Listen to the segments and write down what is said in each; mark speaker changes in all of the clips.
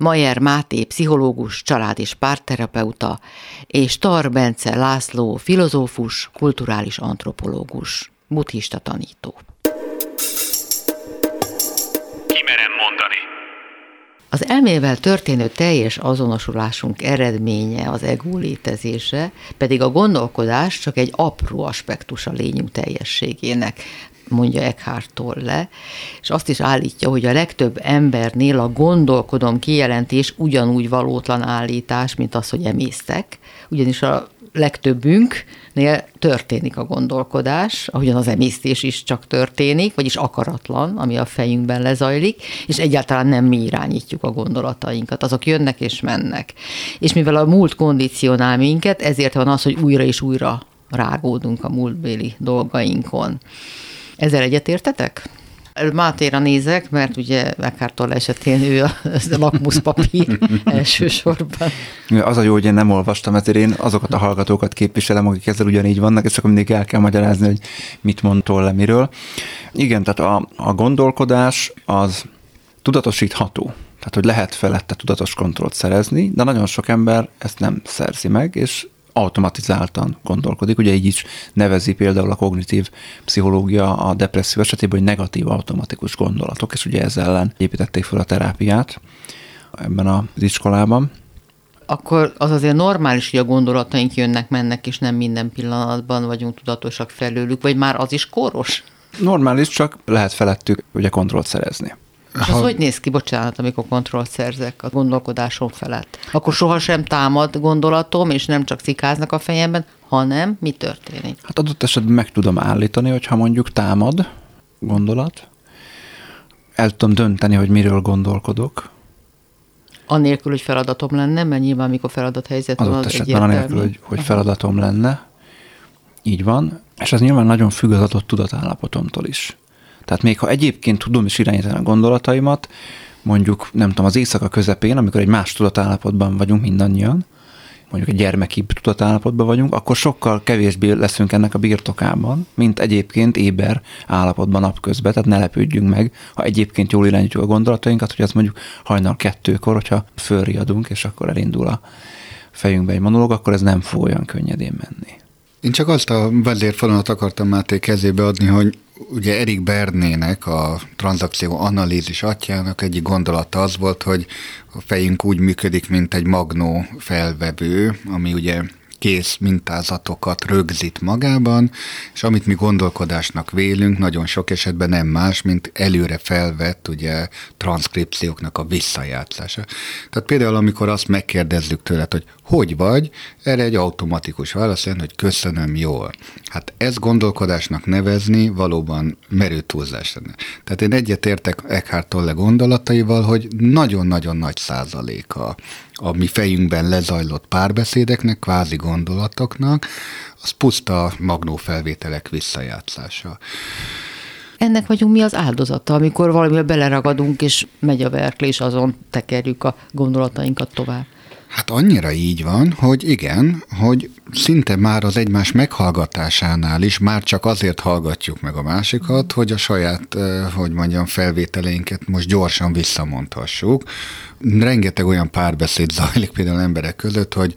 Speaker 1: Majer Máté, pszichológus, család- és párterapeuta, és Tar Bence László, filozófus, kulturális antropológus, buddhista tanító.
Speaker 2: Kimerem mondani.
Speaker 1: Az elmével történő teljes azonosulásunk eredménye az ego létezése, pedig a gondolkodás csak egy apró aspektus a lényünk teljességének, mondja Eckhart Tolle, és azt is állítja, hogy a legtöbb embernél a gondolkodom kijelentés ugyanúgy valótlan állítás, mint az, hogy emésztek, ugyanis a legtöbbünknél történik a gondolkodás, ahogyan az emésztés is csak történik, vagyis akaratlan, ami a fejünkben lezajlik, és egyáltalán nem mi irányítjuk a gondolatainkat, azok jönnek és mennek. És mivel a múlt kondicionál minket, ezért van az, hogy újra és újra rágódunk a múltbéli dolgainkon. Ezzel egyetértetek? Mátéra nézek, mert ugye Eckhart esetén ő a, a lakmuszpapír elsősorban.
Speaker 3: Az a jó, hogy én nem olvastam, ezért én azokat a hallgatókat képviselem, akik ezzel ugyanígy vannak, és akkor mindig el kell magyarázni, hogy mit mond le miről. Igen, tehát a, a gondolkodás az tudatosítható. Tehát, hogy lehet felette tudatos kontrollt szerezni, de nagyon sok ember ezt nem szerzi meg, és automatizáltan gondolkodik. Ugye így is nevezi például a kognitív pszichológia a depresszió esetében, hogy negatív automatikus gondolatok, és ugye ezzel ellen építették fel a terápiát ebben az iskolában.
Speaker 1: Akkor az azért normális, hogy a gondolataink jönnek, mennek, és nem minden pillanatban vagyunk tudatosak felőlük, vagy már az is koros?
Speaker 3: Normális, csak lehet felettük ugye kontrollt szerezni.
Speaker 1: És ha... az hogy néz ki, bocsánat, amikor kontrollt szerzek a gondolkodásom felett? Akkor sohasem támad gondolatom, és nem csak cikáznak a fejemben, hanem mi történik?
Speaker 3: Hát adott esetben meg tudom állítani, hogyha mondjuk támad gondolat, el tudom dönteni, hogy miről gondolkodok.
Speaker 1: Anélkül, hogy feladatom lenne, mert nyilván mikor helyzet
Speaker 3: van, az esetben anélkül, hogy, hogy feladatom lenne. Így van. És ez nyilván nagyon függ az adott tudatállapotomtól is. Tehát még ha egyébként tudom is irányítani a gondolataimat, mondjuk nem tudom, az éjszaka közepén, amikor egy más tudatállapotban vagyunk mindannyian, mondjuk egy gyermeki tudatállapotban vagyunk, akkor sokkal kevésbé leszünk ennek a birtokában, mint egyébként éber állapotban napközben, tehát ne lepődjünk meg, ha egyébként jól irányítjuk a gondolatainkat, hogy az mondjuk hajnal kettőkor, hogyha fölriadunk, és akkor elindul a fejünkbe egy monológ, akkor ez nem fog olyan könnyedén menni.
Speaker 4: Én csak azt a vezérfonalat akartam Máté kezébe adni, hogy ugye Erik Bernének, a tranzakció analízis atyának egyik gondolata az volt, hogy a fejünk úgy működik, mint egy magnó felvevő, ami ugye kész mintázatokat rögzít magában, és amit mi gondolkodásnak vélünk, nagyon sok esetben nem más, mint előre felvett ugye transzkripcióknak a visszajátszása. Tehát például, amikor azt megkérdezzük tőled, hogy hogy vagy, erre egy automatikus válasz jön, hogy köszönöm jól. Hát ez gondolkodásnak nevezni valóban merő túlzás lenne. Tehát én egyetértek Eckhart Tolle gondolataival, hogy nagyon-nagyon nagy százaléka a mi fejünkben lezajlott párbeszédeknek, kvázi gondolatoknak, az puszta magnófelvételek visszajátszása.
Speaker 1: Ennek vagyunk mi az áldozata, amikor valamivel beleragadunk, és megy a verklés, azon tekerjük a gondolatainkat tovább.
Speaker 4: Hát annyira így van, hogy igen, hogy szinte már az egymás meghallgatásánál is már csak azért hallgatjuk meg a másikat, hogy a saját, hogy mondjam, felvételeinket most gyorsan visszamondhassuk. Rengeteg olyan párbeszéd zajlik például emberek között, hogy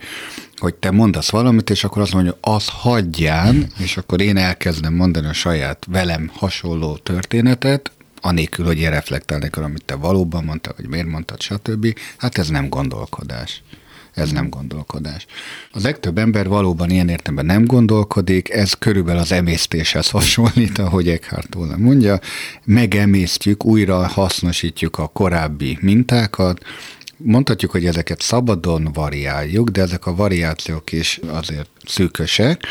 Speaker 4: hogy te mondasz valamit, és akkor azt mondja, az hagyján, és akkor én elkezdem mondani a saját velem hasonló történetet, anélkül, hogy én reflektálnék arra, amit te valóban mondtál, vagy miért mondtad, stb. Hát ez nem gondolkodás. Ez nem gondolkodás. A legtöbb ember valóban ilyen értelemben nem gondolkodik, ez körülbelül az emésztéshez hasonlít, ahogy Eckhart Tolle mondja, megemésztjük, újra hasznosítjuk a korábbi mintákat, Mondhatjuk, hogy ezeket szabadon variáljuk, de ezek a variációk is azért szűkösek.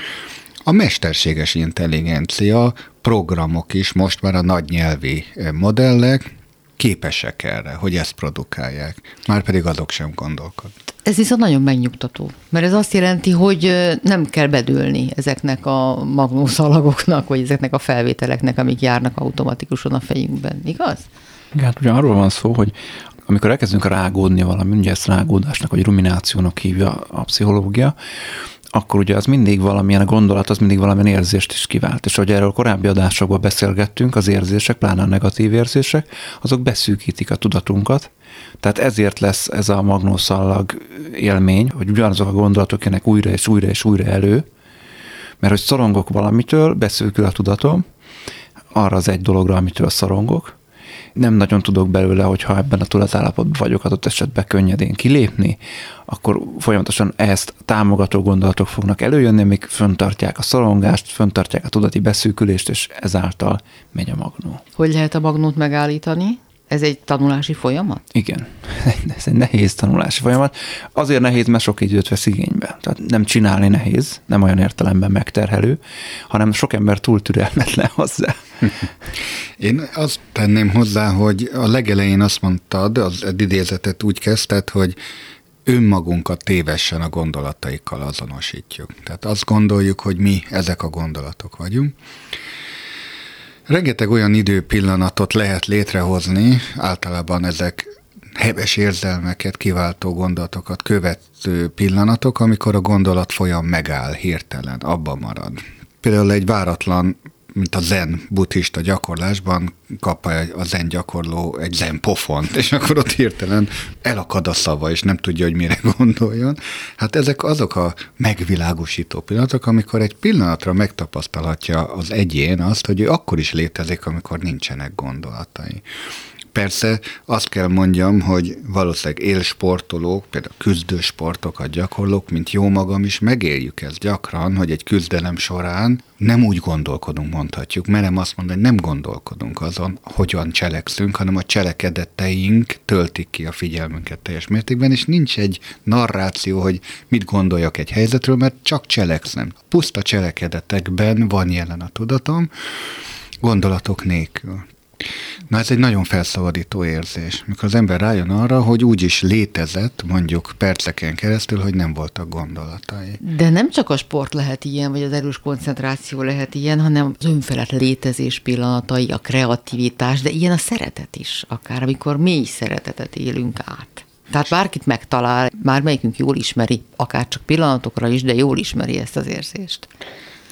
Speaker 4: A mesterséges intelligencia programok is, most már a nagy nyelvi modellek képesek erre, hogy ezt produkálják. Már pedig azok sem gondolkodnak.
Speaker 1: Ez viszont nagyon megnyugtató, mert ez azt jelenti, hogy nem kell bedülni ezeknek a magnószalagoknak, vagy ezeknek a felvételeknek, amik járnak automatikusan a fejünkben, igaz?
Speaker 3: Igen, hát ugye arról van szó, hogy amikor elkezdünk rágódni valami, ugye ezt rágódásnak vagy ruminációnak hívja a pszichológia, akkor ugye az mindig valamilyen a gondolat, az mindig valamilyen érzést is kivált. És ahogy erről korábbi adásokban beszélgettünk, az érzések, pláne a negatív érzések, azok beszűkítik a tudatunkat, tehát ezért lesz ez a magnószallag élmény, hogy ugyanazok a gondolatok jönnek újra és újra és újra elő, mert hogy szorongok valamitől, beszűkül a tudatom, arra az egy dologra, amitől szorongok, nem nagyon tudok belőle, hogyha ebben a tudatállapotban vagyok adott esetben könnyedén kilépni, akkor folyamatosan ezt támogató gondolatok fognak előjönni, amik föntartják a szorongást, föntartják a tudati beszűkülést, és ezáltal megy a magnó.
Speaker 1: Hogy lehet a magnót megállítani? Ez egy tanulási folyamat?
Speaker 3: Igen, ez egy nehéz tanulási folyamat. Azért nehéz, mert sok időt vesz igénybe. Tehát nem csinálni nehéz, nem olyan értelemben megterhelő, hanem sok ember túl türelmetlen hozzá.
Speaker 4: Én azt tenném hozzá, hogy a legelején azt mondtad, az idézetet úgy kezdted, hogy önmagunkat tévesen a gondolataikkal azonosítjuk. Tehát azt gondoljuk, hogy mi ezek a gondolatok vagyunk. Rengeteg olyan időpillanatot lehet létrehozni, általában ezek heves érzelmeket, kiváltó gondolatokat követő pillanatok, amikor a gondolat folyam megáll hirtelen, abba marad. Például egy váratlan mint a zen buddhista gyakorlásban kap a zen gyakorló egy zen pofont, és akkor ott hirtelen elakad a szava, és nem tudja, hogy mire gondoljon. Hát ezek azok a megvilágosító pillanatok, amikor egy pillanatra megtapasztalhatja az egyén azt, hogy ő akkor is létezik, amikor nincsenek gondolatai. Persze azt kell mondjam, hogy valószínűleg élsportolók, például küzdősportokat gyakorlók, mint jó magam is, megéljük ezt gyakran, hogy egy küzdelem során nem úgy gondolkodunk, mondhatjuk. Merem azt mondani, nem gondolkodunk azon, hogyan cselekszünk, hanem a cselekedeteink töltik ki a figyelmünket teljes mértékben, és nincs egy narráció, hogy mit gondoljak egy helyzetről, mert csak cselekszem. Puszta cselekedetekben van jelen a tudatom, gondolatok nélkül. Na ez egy nagyon felszabadító érzés, mikor az ember rájön arra, hogy úgy is létezett, mondjuk perceken keresztül, hogy nem voltak gondolatai.
Speaker 1: De nem csak a sport lehet ilyen, vagy az erős koncentráció lehet ilyen, hanem az önfelett létezés pillanatai, a kreativitás, de ilyen a szeretet is, akár amikor mély szeretetet élünk át. Tehát bárkit megtalál, már melyikünk jól ismeri, akár csak pillanatokra is, de jól ismeri ezt az érzést.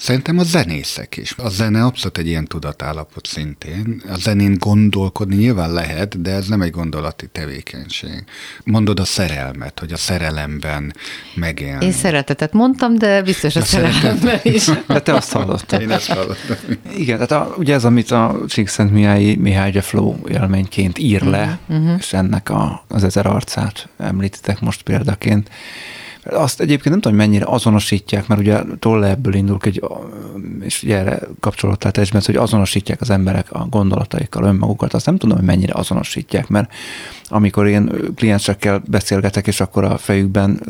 Speaker 4: Szerintem a zenészek is. A zene abszolút egy ilyen tudatállapot szintén. A zenén gondolkodni nyilván lehet, de ez nem egy gondolati tevékenység. Mondod a szerelmet, hogy a szerelemben megélni.
Speaker 1: Én szeretetet mondtam, de biztos a, a szerelemben is.
Speaker 3: De te azt hallottad.
Speaker 4: Én ezt hallottam.
Speaker 3: Igen, tehát a, ugye ez, amit a Csíkszentmiályi Mihály de Flow élményként ír le, uh-huh. és ennek a, az ezer arcát említitek most példaként, azt egyébként nem tudom, hogy mennyire azonosítják, mert ugye Tolle ebből indul, hogy, és ugye erre kapcsolattál testben, hogy azonosítják az emberek a gondolataikkal önmagukat, azt nem tudom, hogy mennyire azonosítják, mert amikor én kliensekkel beszélgetek, és akkor a fejükben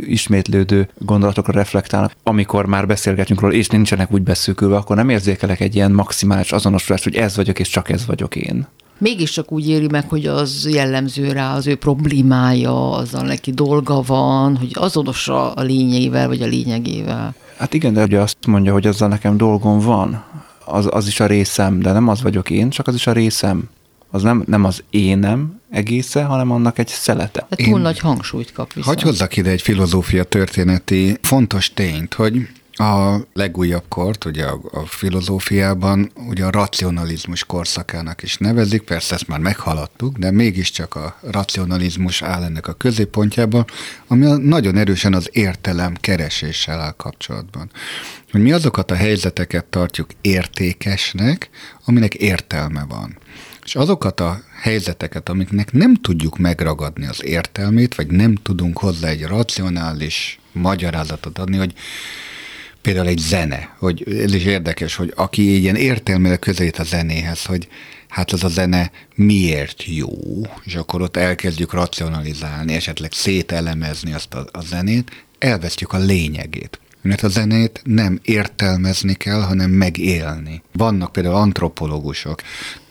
Speaker 3: ismétlődő gondolatokra reflektálnak, amikor már beszélgetünk róla, és nincsenek úgy beszűkülve, akkor nem érzékelek egy ilyen maximális azonosulást, hogy ez vagyok, és csak ez vagyok én
Speaker 1: mégiscsak úgy éli meg, hogy az jellemző rá, az ő problémája, azzal neki dolga van, hogy azonos a lényeivel, vagy a lényegével.
Speaker 3: Hát igen, de ugye azt mondja, hogy azzal nekem dolgom van, az, az is a részem, de nem az vagyok én, csak az is a részem. Az nem, nem az énem egészen, hanem annak egy szelete.
Speaker 1: De túl én nagy hangsúlyt kap viszont.
Speaker 4: Hogy hozzak ide egy filozófia történeti fontos tényt, hogy a legújabb kort, ugye a, a filozófiában, ugye a racionalizmus korszakának is nevezik, persze ezt már meghaladtuk, de mégiscsak a racionalizmus áll ennek a középpontjában, ami nagyon erősen az értelem kereséssel áll kapcsolatban. Hogy mi azokat a helyzeteket tartjuk értékesnek, aminek értelme van. És azokat a helyzeteket, amiknek nem tudjuk megragadni az értelmét, vagy nem tudunk hozzá egy racionális magyarázatot adni, hogy például egy zene, hogy ez is érdekes, hogy aki ilyen értelmileg közelít a zenéhez, hogy hát az a zene miért jó, és akkor ott elkezdjük racionalizálni, esetleg szételemezni azt a, a zenét, elvesztjük a lényegét. Mert a zenét nem értelmezni kell, hanem megélni. Vannak például antropológusok,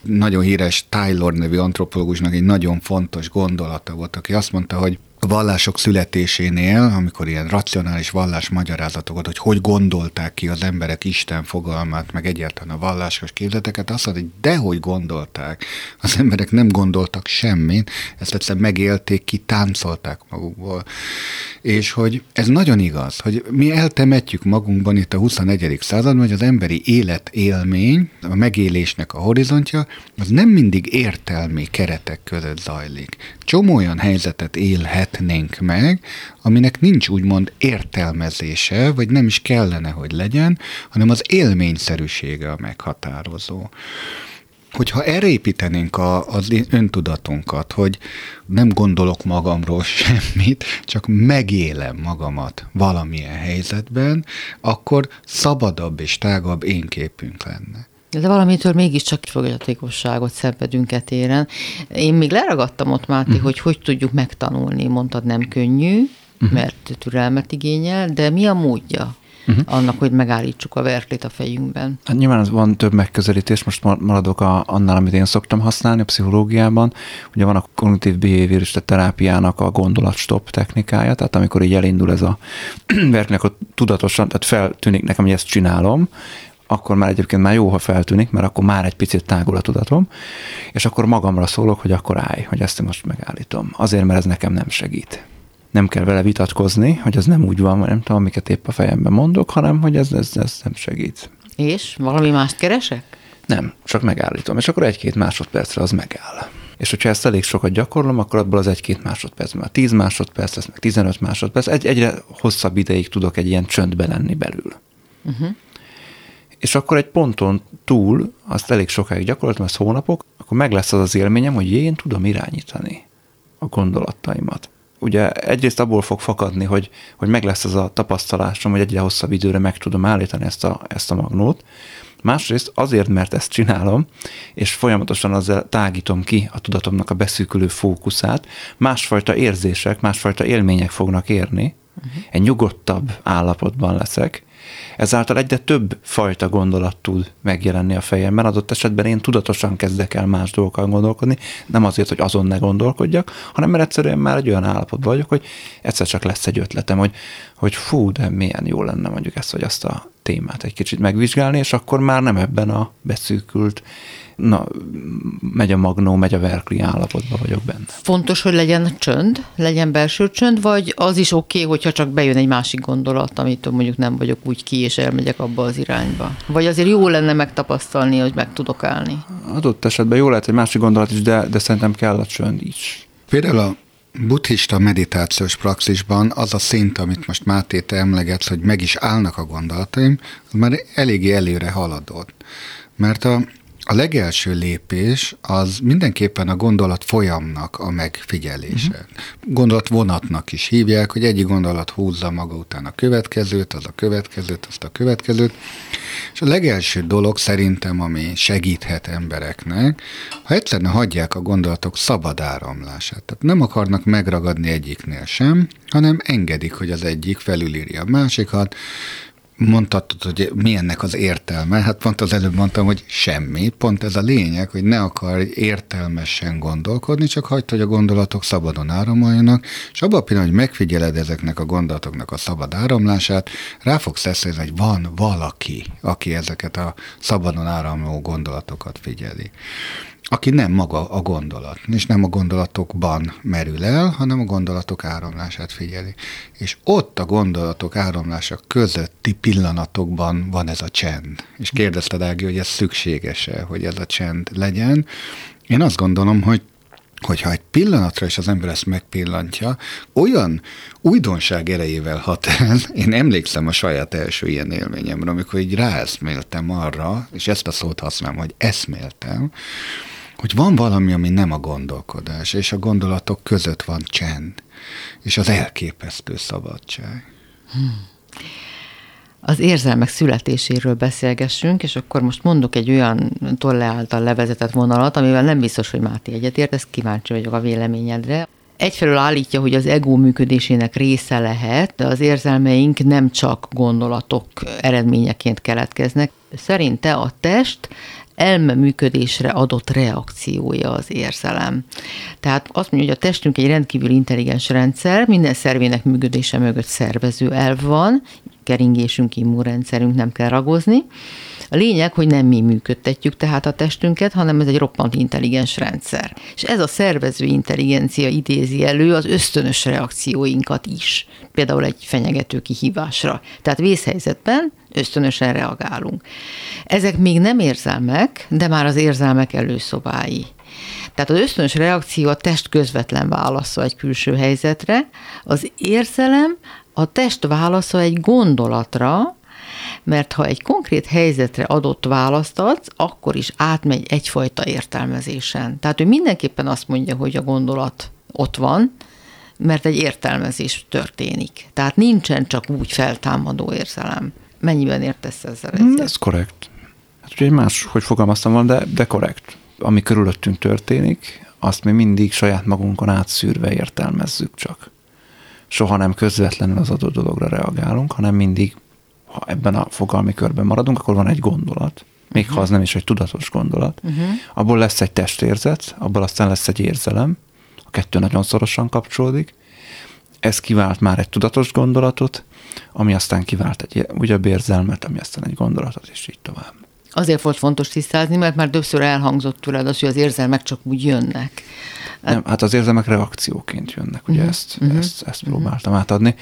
Speaker 4: nagyon híres Taylor nevű antropológusnak egy nagyon fontos gondolata volt, aki azt mondta, hogy vallások születésénél, amikor ilyen racionális vallás magyarázatokat, hogy hogy gondolták ki az emberek Isten fogalmát, meg egyáltalán a vallásos képzeteket, azt mondta, hogy dehogy gondolták. Az emberek nem gondoltak semmit, ezt egyszer megélték ki, táncolták magukból. És hogy ez nagyon igaz, hogy mi eltemetjük magunkban itt a 21. században, hogy az emberi életélmény, a megélésnek a horizontja, az nem mindig értelmi keretek között zajlik. Csomó olyan helyzetet élhetnénk meg, aminek nincs úgymond értelmezése, vagy nem is kellene, hogy legyen, hanem az élményszerűsége a meghatározó hogyha erre építenénk a, az öntudatunkat, hogy nem gondolok magamról semmit, csak megélem magamat valamilyen helyzetben, akkor szabadabb és tágabb énképünk lenne.
Speaker 1: De valamitől mégiscsak fogyatékosságot szenvedünk etéren. Én még leragadtam ott, Máté, uh-huh. hogy hogy tudjuk megtanulni. Mondtad, nem könnyű, uh-huh. mert türelmet igényel, de mi a módja? uh-huh. annak, hogy megállítsuk a verklét a fejünkben.
Speaker 3: Hát nyilván van több megközelítés, most maradok a, annál, amit én szoktam használni a pszichológiában. Ugye van a kognitív behaviorista terápiának a gondolatstop technikája, tehát amikor így elindul ez a verknek a tudatosan, tehát feltűnik nekem, hogy ezt csinálom, akkor már egyébként már jó, ha feltűnik, mert akkor már egy picit tágul a tudatom, és akkor magamra szólok, hogy akkor állj, hogy ezt most megállítom. Azért, mert ez nekem nem segít. Nem kell vele vitatkozni, hogy ez nem úgy van, nem tudom, amiket épp a fejemben mondok, hanem hogy ez, ez, ez nem segít.
Speaker 1: És valami mást keresek?
Speaker 3: Nem, csak megállítom, és akkor egy-két másodpercre az megáll. És hogyha ezt elég sokat gyakorlom, akkor abból az egy-két másodperc, már 10 másodperc lesz, meg 15 másodperc, egy, egyre hosszabb ideig tudok egy ilyen csöndben lenni belül. Uh-huh és akkor egy ponton túl, azt elég sokáig gyakoroltam, ez hónapok, akkor meg lesz az az élményem, hogy én tudom irányítani a gondolataimat. Ugye egyrészt abból fog fakadni, hogy, hogy meg lesz az a tapasztalásom, hogy egyre hosszabb időre meg tudom állítani ezt a, ezt a magnót, Másrészt azért, mert ezt csinálom, és folyamatosan azzal tágítom ki a tudatomnak a beszűkülő fókuszát, másfajta érzések, másfajta élmények fognak érni, uh-huh. egy nyugodtabb állapotban leszek, Ezáltal egyre több fajta gondolat tud megjelenni a fejemben, adott esetben én tudatosan kezdek el más dolgokkal gondolkodni, nem azért, hogy azon ne gondolkodjak, hanem mert egyszerűen már egy olyan állapotban vagyok, hogy egyszer csak lesz egy ötletem, hogy, hogy fú, de milyen jó lenne mondjuk ezt vagy azt a témát egy kicsit megvizsgálni, és akkor már nem ebben a beszűkült na, megy a magnó, megy a verkli állapotban vagyok benne.
Speaker 1: Fontos, hogy legyen csönd, legyen belső csönd, vagy az is oké, okay, hogyha csak bejön egy másik gondolat, amit mondjuk nem vagyok úgy ki, és elmegyek abba az irányba. Vagy azért jó lenne megtapasztalni, hogy meg tudok állni.
Speaker 3: Adott esetben jó lehet egy másik gondolat is, de, de szerintem kell a csönd is.
Speaker 4: Például a buddhista meditációs praxisban az a szint, amit most Máté te emlegetsz, hogy meg is állnak a gondolataim, az már eléggé előre haladott. Mert a a legelső lépés az mindenképpen a gondolat folyamnak a megfigyelése. Uh-huh. Gondolat vonatnak is hívják, hogy egyik gondolat húzza maga után a következőt, az a következőt, azt a következőt. És a legelső dolog szerintem, ami segíthet embereknek, ha egyszerűen hagyják a gondolatok szabad áramlását. Tehát nem akarnak megragadni egyiknél sem, hanem engedik, hogy az egyik felülírja a másikat, mondhatod, hogy mi ennek az értelme. Hát pont az előbb mondtam, hogy semmi. Pont ez a lényeg, hogy ne akarj értelmesen gondolkodni, csak hagyd, hogy a gondolatok szabadon áramoljanak, és abban a pillanatban, hogy megfigyeled ezeknek a gondolatoknak a szabad áramlását, rá fogsz eszélni, hogy van valaki, aki ezeket a szabadon áramló gondolatokat figyeli aki nem maga a gondolat, és nem a gondolatokban merül el, hanem a gondolatok áramlását figyeli. És ott a gondolatok áramlása közötti pillanatokban van ez a csend. És kérdezted, Ági, hogy ez szükséges-e, hogy ez a csend legyen. Én azt gondolom, hogy hogyha egy pillanatra is az ember ezt megpillantja, olyan újdonság erejével hat el, én emlékszem a saját első ilyen élményemre, amikor így ráeszméltem arra, és ezt a szót használom, hogy eszméltem, hogy van valami, ami nem a gondolkodás, és a gondolatok között van csend, és az elképesztő szabadság. Hmm.
Speaker 1: Az érzelmek születéséről beszélgessünk, és akkor most mondok egy olyan tolle által levezetett vonalat, amivel nem biztos, hogy Máté egyetért, ezt kíváncsi vagyok a véleményedre. Egyfelől állítja, hogy az ego működésének része lehet, de az érzelmeink nem csak gondolatok eredményeként keletkeznek. Szerinte a test elme működésre adott reakciója az érzelem. Tehát azt mondja, hogy a testünk egy rendkívül intelligens rendszer, minden szervének működése mögött szervező elv van, keringésünk, immunrendszerünk nem kell ragozni. A lényeg, hogy nem mi működtetjük tehát a testünket, hanem ez egy roppant intelligens rendszer. És ez a szervező intelligencia idézi elő az ösztönös reakcióinkat is. Például egy fenyegető kihívásra. Tehát vészhelyzetben ösztönösen reagálunk. Ezek még nem érzelmek, de már az érzelmek előszobái. Tehát az ösztönös reakció a test közvetlen válasza egy külső helyzetre, az érzelem a test válasza egy gondolatra, mert ha egy konkrét helyzetre adott választ adsz, akkor is átmegy egyfajta értelmezésen. Tehát ő mindenképpen azt mondja, hogy a gondolat ott van, mert egy értelmezés történik. Tehát nincsen csak úgy feltámadó érzelem. Mennyiben értesz ezzel?
Speaker 3: Mm, ez korrekt. Hát ugye más, hogy fogalmaztam volna, de, de korrekt. Ami körülöttünk történik, azt mi mindig saját magunkon átszűrve értelmezzük csak. Soha nem közvetlenül az adott dologra reagálunk, hanem mindig, ha ebben a fogalmi körben maradunk, akkor van egy gondolat, még uh-huh. ha az nem is egy tudatos gondolat, uh-huh. abból lesz egy testérzet, abból aztán lesz egy érzelem, a kettő nagyon szorosan kapcsolódik, ez kivált már egy tudatos gondolatot, ami aztán kivált egy újabb érzelmet, ami aztán egy gondolatot, és így tovább.
Speaker 1: Azért volt fontos tisztázni, mert már többször elhangzott tőled az, hogy az érzelmek csak úgy jönnek.
Speaker 3: Nem, hát az érzelmek reakcióként jönnek, ugye uh-huh. ezt, uh-huh. ezt, ezt uh-huh. próbáltam átadni,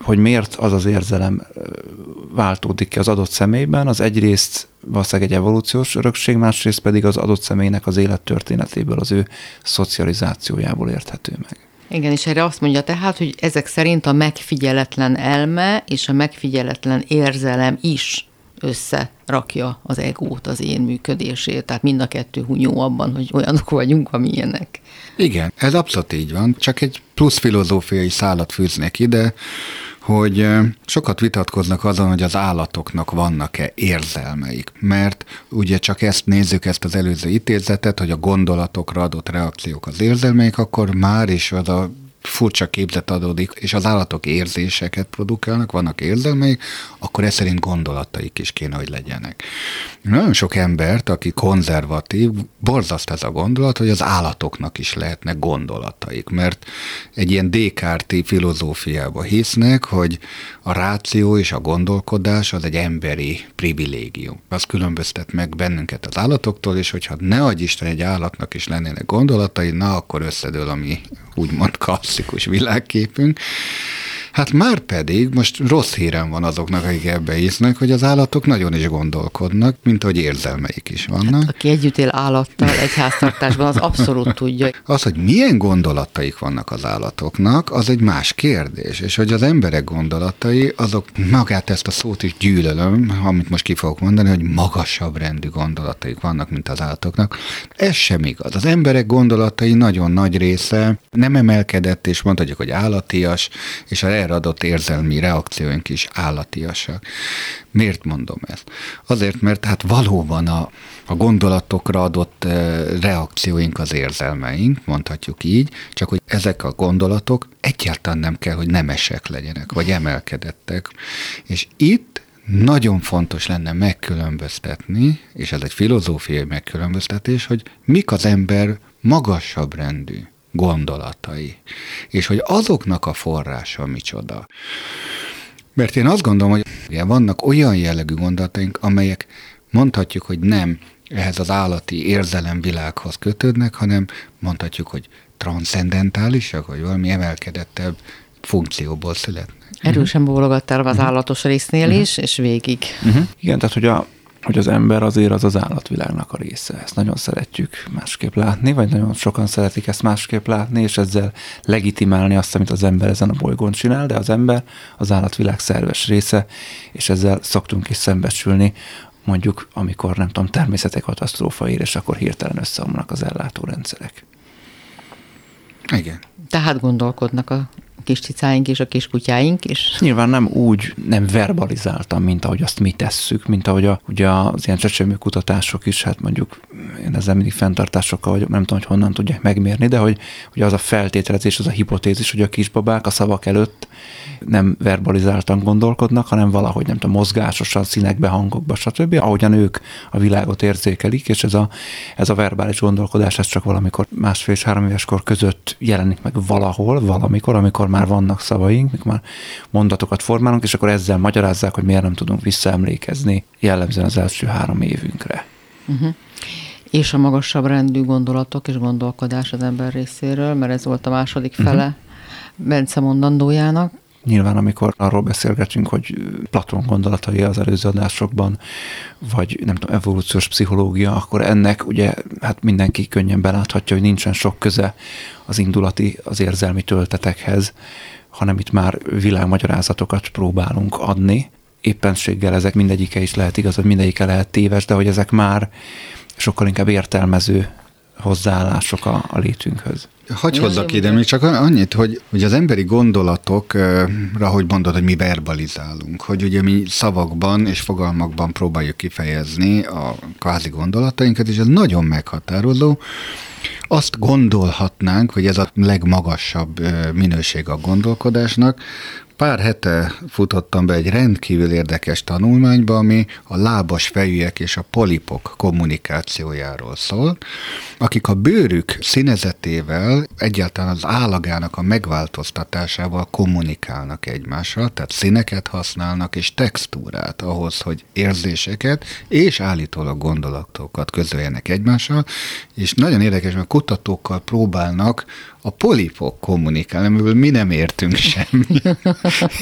Speaker 3: hogy miért az az érzelem váltódik ki az adott személyben, az egyrészt valószínűleg egy evolúciós örökség, másrészt pedig az adott személynek az élettörténetéből, az ő szocializációjából érthető meg.
Speaker 1: Igen, és erre azt mondja tehát, hogy ezek szerint a megfigyeletlen elme és a megfigyeletlen érzelem is összerakja az egót, az én működését. Tehát mind a kettő hunyó abban, hogy olyanok vagyunk, amilyenek.
Speaker 4: Igen, ez abszolút így van. Csak egy plusz filozófiai szállat fűznek ide, hogy sokat vitatkoznak azon, hogy az állatoknak vannak-e érzelmeik. Mert ugye csak ezt nézzük, ezt az előző ítézetet, hogy a gondolatokra adott reakciók az érzelmeik, akkor már is az a furcsa képzet adódik, és az állatok érzéseket produkálnak, vannak érzelmeik, akkor ez szerint gondolataik is kéne, hogy legyenek. Nagyon sok embert, aki konzervatív, borzaszt ez a gondolat, hogy az állatoknak is lehetnek gondolataik, mert egy ilyen Descartes filozófiába hisznek, hogy a ráció és a gondolkodás az egy emberi privilégium. Az különböztet meg bennünket az állatoktól, és hogyha ne adj Isten egy állatnak is lennének gondolatai, na akkor összedől, ami úgymond klasszikus világképünk. Hát már pedig most rossz hírem van azoknak, akik ebbe hisznek, hogy az állatok nagyon is gondolkodnak, mint hogy érzelmeik is vannak. Hát,
Speaker 1: aki együtt él állattal egy háztartásban, az abszolút tudja.
Speaker 4: Az, hogy milyen gondolataik vannak az állatoknak, az egy más kérdés. És hogy az emberek gondolatai, azok magát ezt a szót is gyűlölöm, amit most ki fogok mondani, hogy magasabb rendű gondolataik vannak, mint az állatoknak. Ez sem igaz. Az emberek gondolatai nagyon nagy része nem emelkedett, és mondhatjuk, hogy állatias, és a erre adott érzelmi reakcióink is állatiasak. Miért mondom ezt? Azért, mert hát valóban a, a gondolatokra adott eh, reakcióink az érzelmeink, mondhatjuk így, csak hogy ezek a gondolatok egyáltalán nem kell, hogy nemesek legyenek, vagy emelkedettek. És itt nagyon fontos lenne megkülönböztetni, és ez egy filozófiai megkülönböztetés, hogy mik az ember magasabb rendű gondolatai, és hogy azoknak a forrása micsoda. Mert én azt gondolom, hogy vannak olyan jellegű gondolataink, amelyek mondhatjuk, hogy nem ehhez az állati érzelemvilághoz kötődnek, hanem mondhatjuk, hogy transzcendentálisak, vagy valami emelkedettebb funkcióból születnek.
Speaker 1: Erősen bólogattál az mhm. állatos résznél uh-huh. is, és végig.
Speaker 3: Uh-huh. Igen, tehát hogy a, hogy az ember azért az az állatvilágnak a része. Ezt nagyon szeretjük másképp látni, vagy nagyon sokan szeretik ezt másképp látni, és ezzel legitimálni azt, amit az ember ezen a bolygón csinál, de az ember az állatvilág szerves része, és ezzel szoktunk is szembesülni mondjuk amikor nem tudom, természeti katasztrófa ér, és akkor hirtelen összeomlanak az ellátórendszerek.
Speaker 4: Igen.
Speaker 1: Tehát gondolkodnak a kis cicáink és a kis kutyáink is.
Speaker 3: Nyilván nem úgy, nem verbalizáltam, mint ahogy azt mi tesszük, mint ahogy a, ugye az ilyen csecsemő kutatások is, hát mondjuk én ezzel mindig fenntartásokkal vagy nem tudom, hogy honnan tudják megmérni, de hogy, hogy az a feltételezés, az a hipotézis, hogy a kisbabák a szavak előtt nem verbalizáltan gondolkodnak, hanem valahogy nem tudom, mozgásosan, színekbe, hangokba, stb. Ahogyan ők a világot érzékelik, és ez a, ez a verbális gondolkodás, ez csak valamikor másfél és három éveskor között jelenik meg valahol, valamikor, amikor már vannak szavaink, mikor már mondatokat formálunk, és akkor ezzel magyarázzák, hogy miért nem tudunk visszaemlékezni jellemzően az első három évünkre.
Speaker 1: Uh-huh. És a magasabb rendű gondolatok és gondolkodás az ember részéről, mert ez volt a második fele uh-huh. Bence mondandójának.
Speaker 3: Nyilván, amikor arról beszélgetünk, hogy Platon gondolatai az előző adásokban, vagy nem tudom, evolúciós pszichológia, akkor ennek ugye hát mindenki könnyen beláthatja, hogy nincsen sok köze az indulati, az érzelmi töltetekhez, hanem itt már világmagyarázatokat próbálunk adni. Éppenséggel ezek mindegyike is lehet igaz, hogy mindegyike lehet téves, de hogy ezek már sokkal inkább értelmező hozzáállások a, a létünkhöz.
Speaker 4: Hogy hozzak ide még csak annyit, hogy, hogy az emberi gondolatokra, hogy mondod, hogy mi verbalizálunk, hogy ugye mi szavakban és fogalmakban próbáljuk kifejezni a kvázi gondolatainkat, és ez nagyon meghatározó. Azt gondolhatnánk, hogy ez a legmagasabb minőség a gondolkodásnak, Pár hete futottam be egy rendkívül érdekes tanulmányba, ami a lábas fejűek és a polipok kommunikációjáról szól, akik a bőrük színezetével, egyáltalán az állagának a megváltoztatásával kommunikálnak egymással, tehát színeket használnak és textúrát ahhoz, hogy érzéseket és állítólag gondolatokat közöljenek egymással, és nagyon érdekes, mert kutatókkal próbálnak a polipok kommunikálni, amiből mi nem értünk semmi.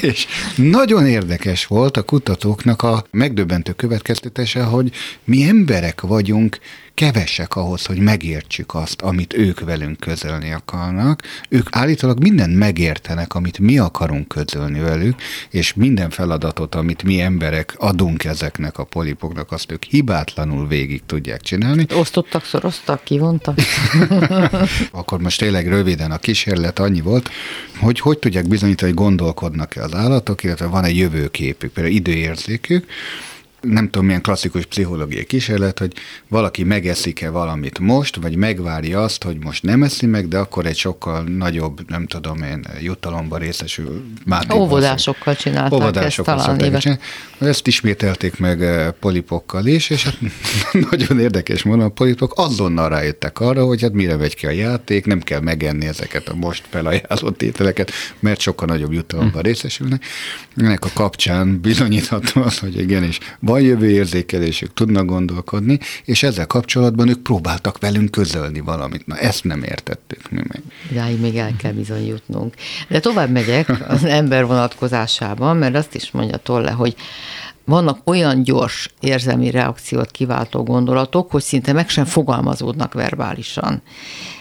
Speaker 4: és nagyon érdekes volt a kutatóknak a megdöbbentő következtetése, hogy mi emberek vagyunk kevesek ahhoz, hogy megértsük azt, amit ők velünk közölni akarnak. Ők állítólag mindent megértenek, amit mi akarunk közölni velük, és minden feladatot, amit mi emberek adunk ezeknek a polipoknak, azt ők hibátlanul végig tudják csinálni.
Speaker 1: Osztottak, szoroztak, kivontak?
Speaker 4: Akkor most tényleg röviden a kísérlet annyi volt, hogy hogy tudják bizonyítani, hogy gondolkodnak-e az állatok, illetve van egy jövőképük, például időérzékük, nem tudom, milyen klasszikus pszichológiai kísérlet, hogy valaki megeszik-e valamit most, vagy megvárja azt, hogy most nem eszi meg, de akkor egy sokkal nagyobb, nem tudom én, jutalomba részesül.
Speaker 1: Óvodásokkal csinálták Óvodásokkal ezt talán éve.
Speaker 4: Ezt ismételték meg eh, polipokkal is, és hát nagyon érdekes mondom, a polipok azonnal rájöttek arra, hogy hát mire vegy ki a játék, nem kell megenni ezeket a most felajánlott ételeket, mert sokkal nagyobb jutalomban hm. részesülnek. Ennek a kapcsán bizonyítható az, hogy igenis van jövő érzékelésük, tudnak gondolkodni, és ezzel kapcsolatban ők próbáltak velünk közölni valamit. Na, ezt nem értettük mi meg.
Speaker 1: Idáig még el kell bizony jutnunk. De tovább megyek az ember vonatkozásában, mert azt is mondja Tolle, hogy vannak olyan gyors érzelmi reakciót kiváltó gondolatok, hogy szinte meg sem fogalmazódnak verbálisan.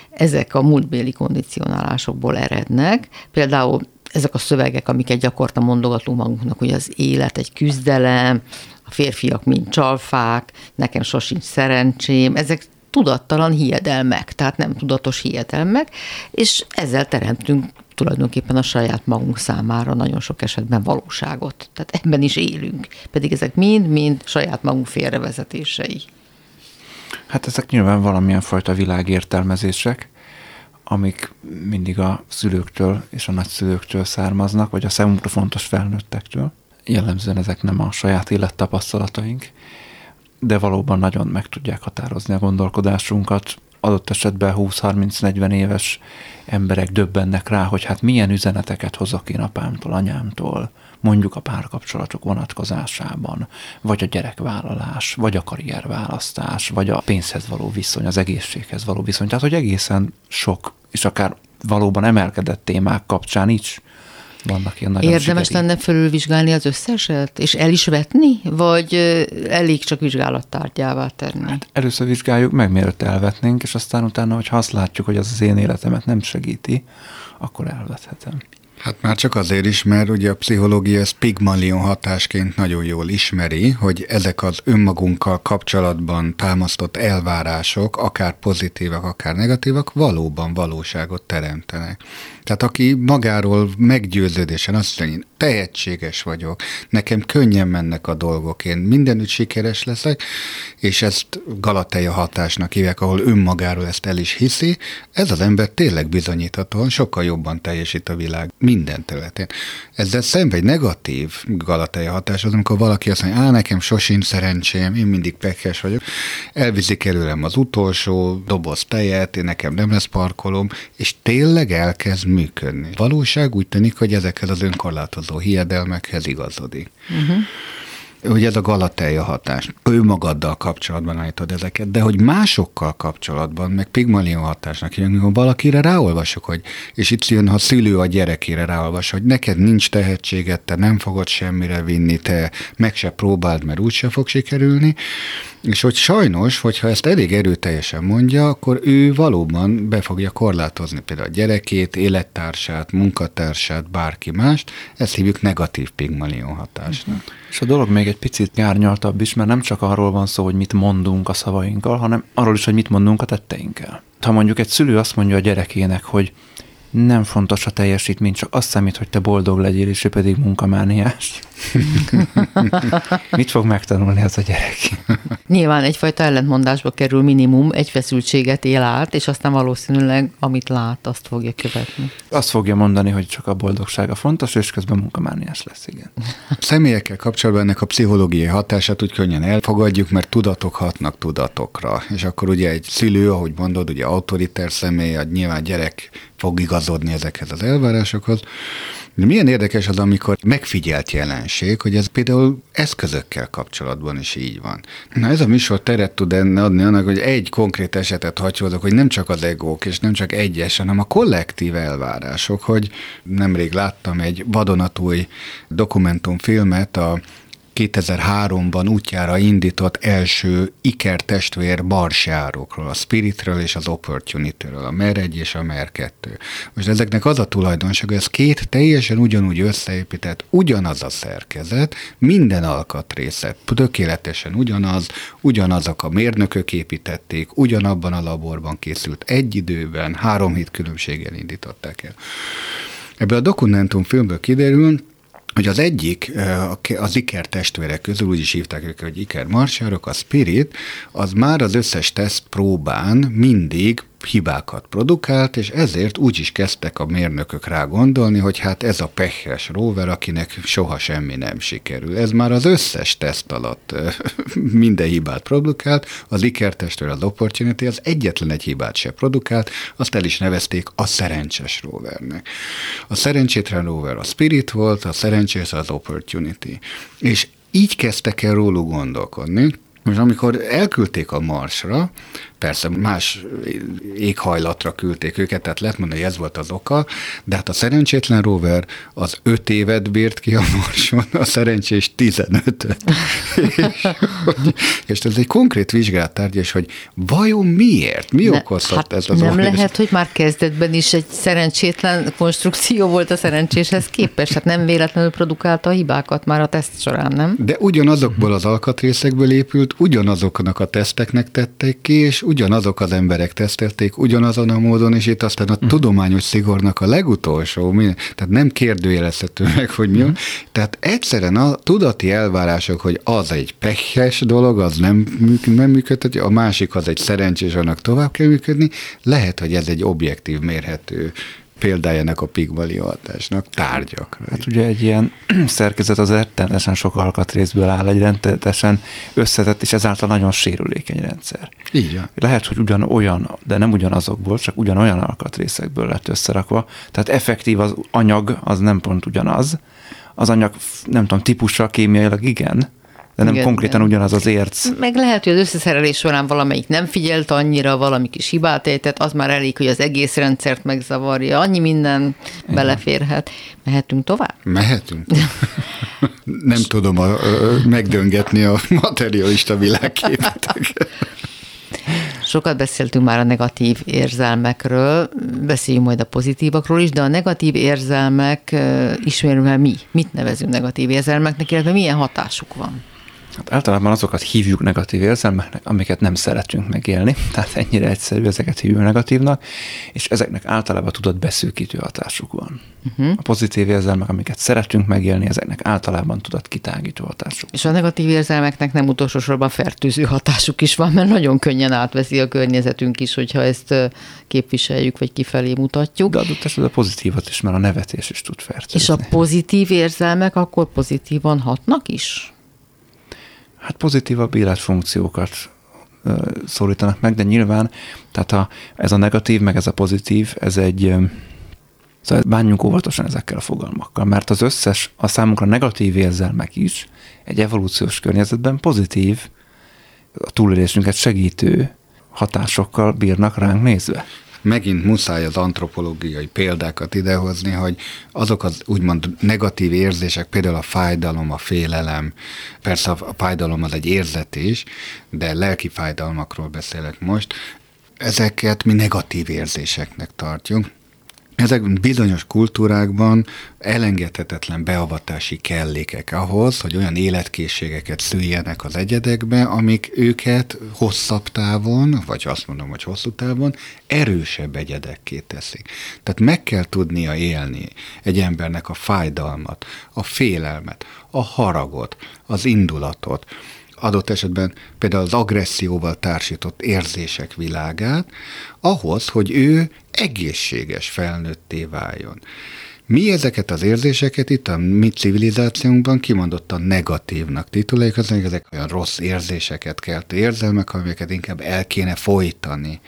Speaker 1: Ezek a múltbéli kondicionálásokból erednek. Például ezek a szövegek, amiket gyakorta mondogatunk magunknak, hogy az élet egy küzdelem, a férfiak mind csalfák, nekem sosincs szerencsém, ezek tudattalan hiedelmek, tehát nem tudatos hiedelmek, és ezzel teremtünk tulajdonképpen a saját magunk számára nagyon sok esetben valóságot. Tehát ebben is élünk, pedig ezek mind-mind saját magunk félrevezetései.
Speaker 3: Hát ezek nyilván valamilyen fajta világértelmezések, amik mindig a szülőktől és a nagyszülőktől származnak, vagy a számunkra fontos felnőttektől jellemzően ezek nem a saját élettapasztalataink, de valóban nagyon meg tudják határozni a gondolkodásunkat. Adott esetben 20-30-40 éves emberek döbbennek rá, hogy hát milyen üzeneteket hozok én apámtól, anyámtól, mondjuk a párkapcsolatok vonatkozásában, vagy a gyerekvállalás, vagy a karrierválasztás, vagy a pénzhez való viszony, az egészséghez való viszony. Tehát, hogy egészen sok, és akár valóban emelkedett témák kapcsán is vannak ilyen nagyon
Speaker 1: Érdemes sikeri. lenne fölülvizsgálni az összeset, és el is vetni, vagy elég csak vizsgálattárgyává tenni? Hát
Speaker 3: először vizsgáljuk meg, mielőtt elvetnénk, és aztán utána, hogyha azt látjuk, hogy az az én életemet nem segíti, akkor elvethetem.
Speaker 4: Hát már csak azért is, mert ugye a pszichológia ezt pigmalion hatásként nagyon jól ismeri, hogy ezek az önmagunkkal kapcsolatban támasztott elvárások, akár pozitívak, akár negatívak, valóban valóságot teremtenek. Tehát aki magáról meggyőződésen azt mondja, hogy tehetséges vagyok, nekem könnyen mennek a dolgok, én mindenütt sikeres leszek, és ezt Galateja hatásnak hívják, ahol önmagáról ezt el is hiszi, ez az ember tényleg bizonyíthatóan sokkal jobban teljesít a világ minden területén. Ezzel szemben egy negatív Galateja hatás az, amikor valaki azt mondja, á, nekem sosincs szerencsém, én mindig pekes vagyok, elviszik előlem az utolsó doboz tejet, én nekem nem lesz parkolom, és tényleg elkezd működni. Valóság úgy tűnik, hogy ezekhez az önkorlátozó hiedelmekhez igazodik. Uh-huh hogy ez a galateja hatás. Ő magaddal kapcsolatban állítod ezeket, de hogy másokkal kapcsolatban, meg pigmalion hatásnak hívjuk, amikor valakire ráolvasok, hogy, és itt jön, ha szülő a gyerekére ráolvas, hogy neked nincs tehetséget, te nem fogod semmire vinni, te meg se próbáld, mert úgyse fog sikerülni, és hogy sajnos, hogyha ezt elég erőteljesen mondja, akkor ő valóban be fogja korlátozni például a gyerekét, élettársát, munkatársát, bárki mást. Ezt hívjuk negatív pigmalion hatásnak.
Speaker 3: És a dolog még egy picit gárnyaltabb is, mert nem csak arról van szó, hogy mit mondunk a szavainkkal, hanem arról is, hogy mit mondunk a tetteinkkel. Ha mondjuk egy szülő azt mondja a gyerekének, hogy nem fontos a teljesítmény, csak azt számít, hogy te boldog legyél, és ő pedig munkamániás. Mit fog megtanulni az a gyerek?
Speaker 1: Nyilván egyfajta ellentmondásba kerül minimum, egy feszültséget él át, és aztán valószínűleg amit lát, azt fogja követni.
Speaker 3: Azt fogja mondani, hogy csak a boldogsága fontos, és közben munkamániás lesz, igen.
Speaker 4: A személyekkel kapcsolatban ennek a pszichológiai hatását úgy könnyen elfogadjuk, mert tudatok hatnak tudatokra. És akkor ugye egy szülő, ahogy mondod, ugye autoriter személy, a nyilván gyerek fog igazodni ezekhez az elvárásokhoz. De milyen érdekes az, amikor megfigyelt jelenség, hogy ez például eszközökkel kapcsolatban is így van. Na ez a műsor teret tud enne adni annak, hogy egy konkrét esetet hagyhozok, hogy nem csak az egók, és nem csak egyes, hanem a kollektív elvárások, hogy nemrég láttam egy vadonatúj dokumentumfilmet a 2003-ban útjára indított első Iker testvér barsjárokról, a Spiritről és az Opportunity-ről, a MER 1 és a MER 2. Most ezeknek az a tulajdonság, hogy ez két teljesen ugyanúgy összeépített, ugyanaz a szerkezet, minden alkatrészet, tökéletesen ugyanaz, ugyanazok a mérnökök építették, ugyanabban a laborban készült egy időben, három hét különbséggel indították el. Ebből a dokumentumfilmből kiderül, hogy az egyik, az Iker testvérek közül, úgy is hívták őket, hogy Iker marsárok, a Spirit, az már az összes teszt próbán mindig hibákat produkált, és ezért úgy is kezdtek a mérnökök rá gondolni, hogy hát ez a pehes rover, akinek soha semmi nem sikerül. Ez már az összes teszt alatt minden hibát produkált, az Iker testvér, az Opportunity az egyetlen egy hibát se produkált, azt el is nevezték a szerencses rovernek. A szerencsétlen rover a Spirit volt, a szerencsés az Opportunity. És így kezdtek el róluk gondolkodni, most amikor elküldték a Marsra, persze más éghajlatra küldték őket, tehát lehet mondani, hogy ez volt az oka, de hát a szerencsétlen rover az öt évet bírt ki a Marson, a szerencsés 15 és, és ez egy konkrét vizsgálattárgy, és hogy vajon miért? Mi ne, okozhat hát ez az
Speaker 1: Nem lehet, hogy már kezdetben is egy szerencsétlen konstrukció volt a szerencséshez képest, hát nem véletlenül produkálta a hibákat már a teszt során, nem?
Speaker 4: De ugyanazokból az alkatrészekből épült, ugyanazoknak a teszteknek tették ki, és ugyanazok az emberek tesztelték ugyanazon a módon, és itt aztán a uh-huh. tudományos szigornak a legutolsó, tehát nem kérdőjelezhető meg, hogy mi uh-huh. Tehát egyszerűen a tudati elvárások, hogy az egy pehes dolog, az nem, nem működhet, a másik az egy szerencsés, annak tovább kell működni, lehet, hogy ez egy objektív mérhető példájának a pigmalion hatásnak tárgyak.
Speaker 3: Hát ugye egy ilyen szerkezet az rettenetesen sok alkatrészből áll, egy rettenetesen összetett, és ezáltal nagyon sérülékeny rendszer.
Speaker 4: Így van.
Speaker 3: Lehet, hogy ugyan olyan, de nem ugyanazokból, csak ugyanolyan alkatrészekből lett összerakva. Tehát effektív az anyag, az nem pont ugyanaz. Az anyag, nem tudom, típusa kémiailag igen, de nem igen, konkrétan igen. ugyanaz az érc.
Speaker 1: Meg lehet, hogy az összeszerelés során valamelyik nem figyelt annyira, valami kis hibát ejtett, az már elég, hogy az egész rendszert megzavarja. Annyi minden igen. beleférhet. Mehetünk tovább?
Speaker 4: Mehetünk. nem tudom a, a, megdöngetni a materialista világképet.
Speaker 1: Sokat beszéltünk már a negatív érzelmekről, beszéljünk majd a pozitívakról is, de a negatív érzelmek ismerően mi? Mit nevezünk negatív érzelmeknek, illetve milyen hatásuk van?
Speaker 3: Hát általában azokat hívjuk negatív érzelmeknek, amiket nem szeretünk megélni, tehát ennyire egyszerű, ezeket hívjuk negatívnak, és ezeknek általában tudott beszűkítő hatásuk van. Uh-huh. A pozitív érzelmek, amiket szeretünk megélni, ezeknek általában tudott kitágító hatásuk.
Speaker 1: És a negatív érzelmeknek nem utolsó sorban fertőző hatásuk is van, mert nagyon könnyen átveszi a környezetünk is, hogyha ezt képviseljük, vagy kifelé mutatjuk.
Speaker 3: De adott esetben a pozitívat is, mert a nevetés is tud fertőzni.
Speaker 1: És a pozitív érzelmek akkor pozitívan hatnak is?
Speaker 3: Hát pozitívabb életfunkciókat szólítanak meg, de nyilván, tehát a, ez a negatív, meg ez a pozitív, ez egy, szóval bánjunk óvatosan ezekkel a fogalmakkal, mert az összes, a számunkra negatív érzelmek is egy evolúciós környezetben pozitív, a túlélésünket segítő hatásokkal bírnak ránk nézve
Speaker 4: megint muszáj az antropológiai példákat idehozni, hogy azok az úgymond negatív érzések, például a fájdalom, a félelem, persze a fájdalom az egy érzet is, de lelki fájdalmakról beszélek most, ezeket mi negatív érzéseknek tartjuk. Ezek bizonyos kultúrákban elengedhetetlen beavatási kellékek ahhoz, hogy olyan életkészségeket szüljenek az egyedekbe, amik őket hosszabb távon, vagy azt mondom, hogy hosszú távon, erősebb egyedekké teszik. Tehát meg kell tudnia élni egy embernek a fájdalmat, a félelmet, a haragot, az indulatot, adott esetben például az agresszióval társított érzések világát, ahhoz, hogy ő egészséges felnőtté váljon. Mi ezeket az érzéseket itt a mi civilizációnkban kimondottan negatívnak tituláljuk, az ezek olyan rossz érzéseket keltő érzelmek, amiket inkább el kéne folytani.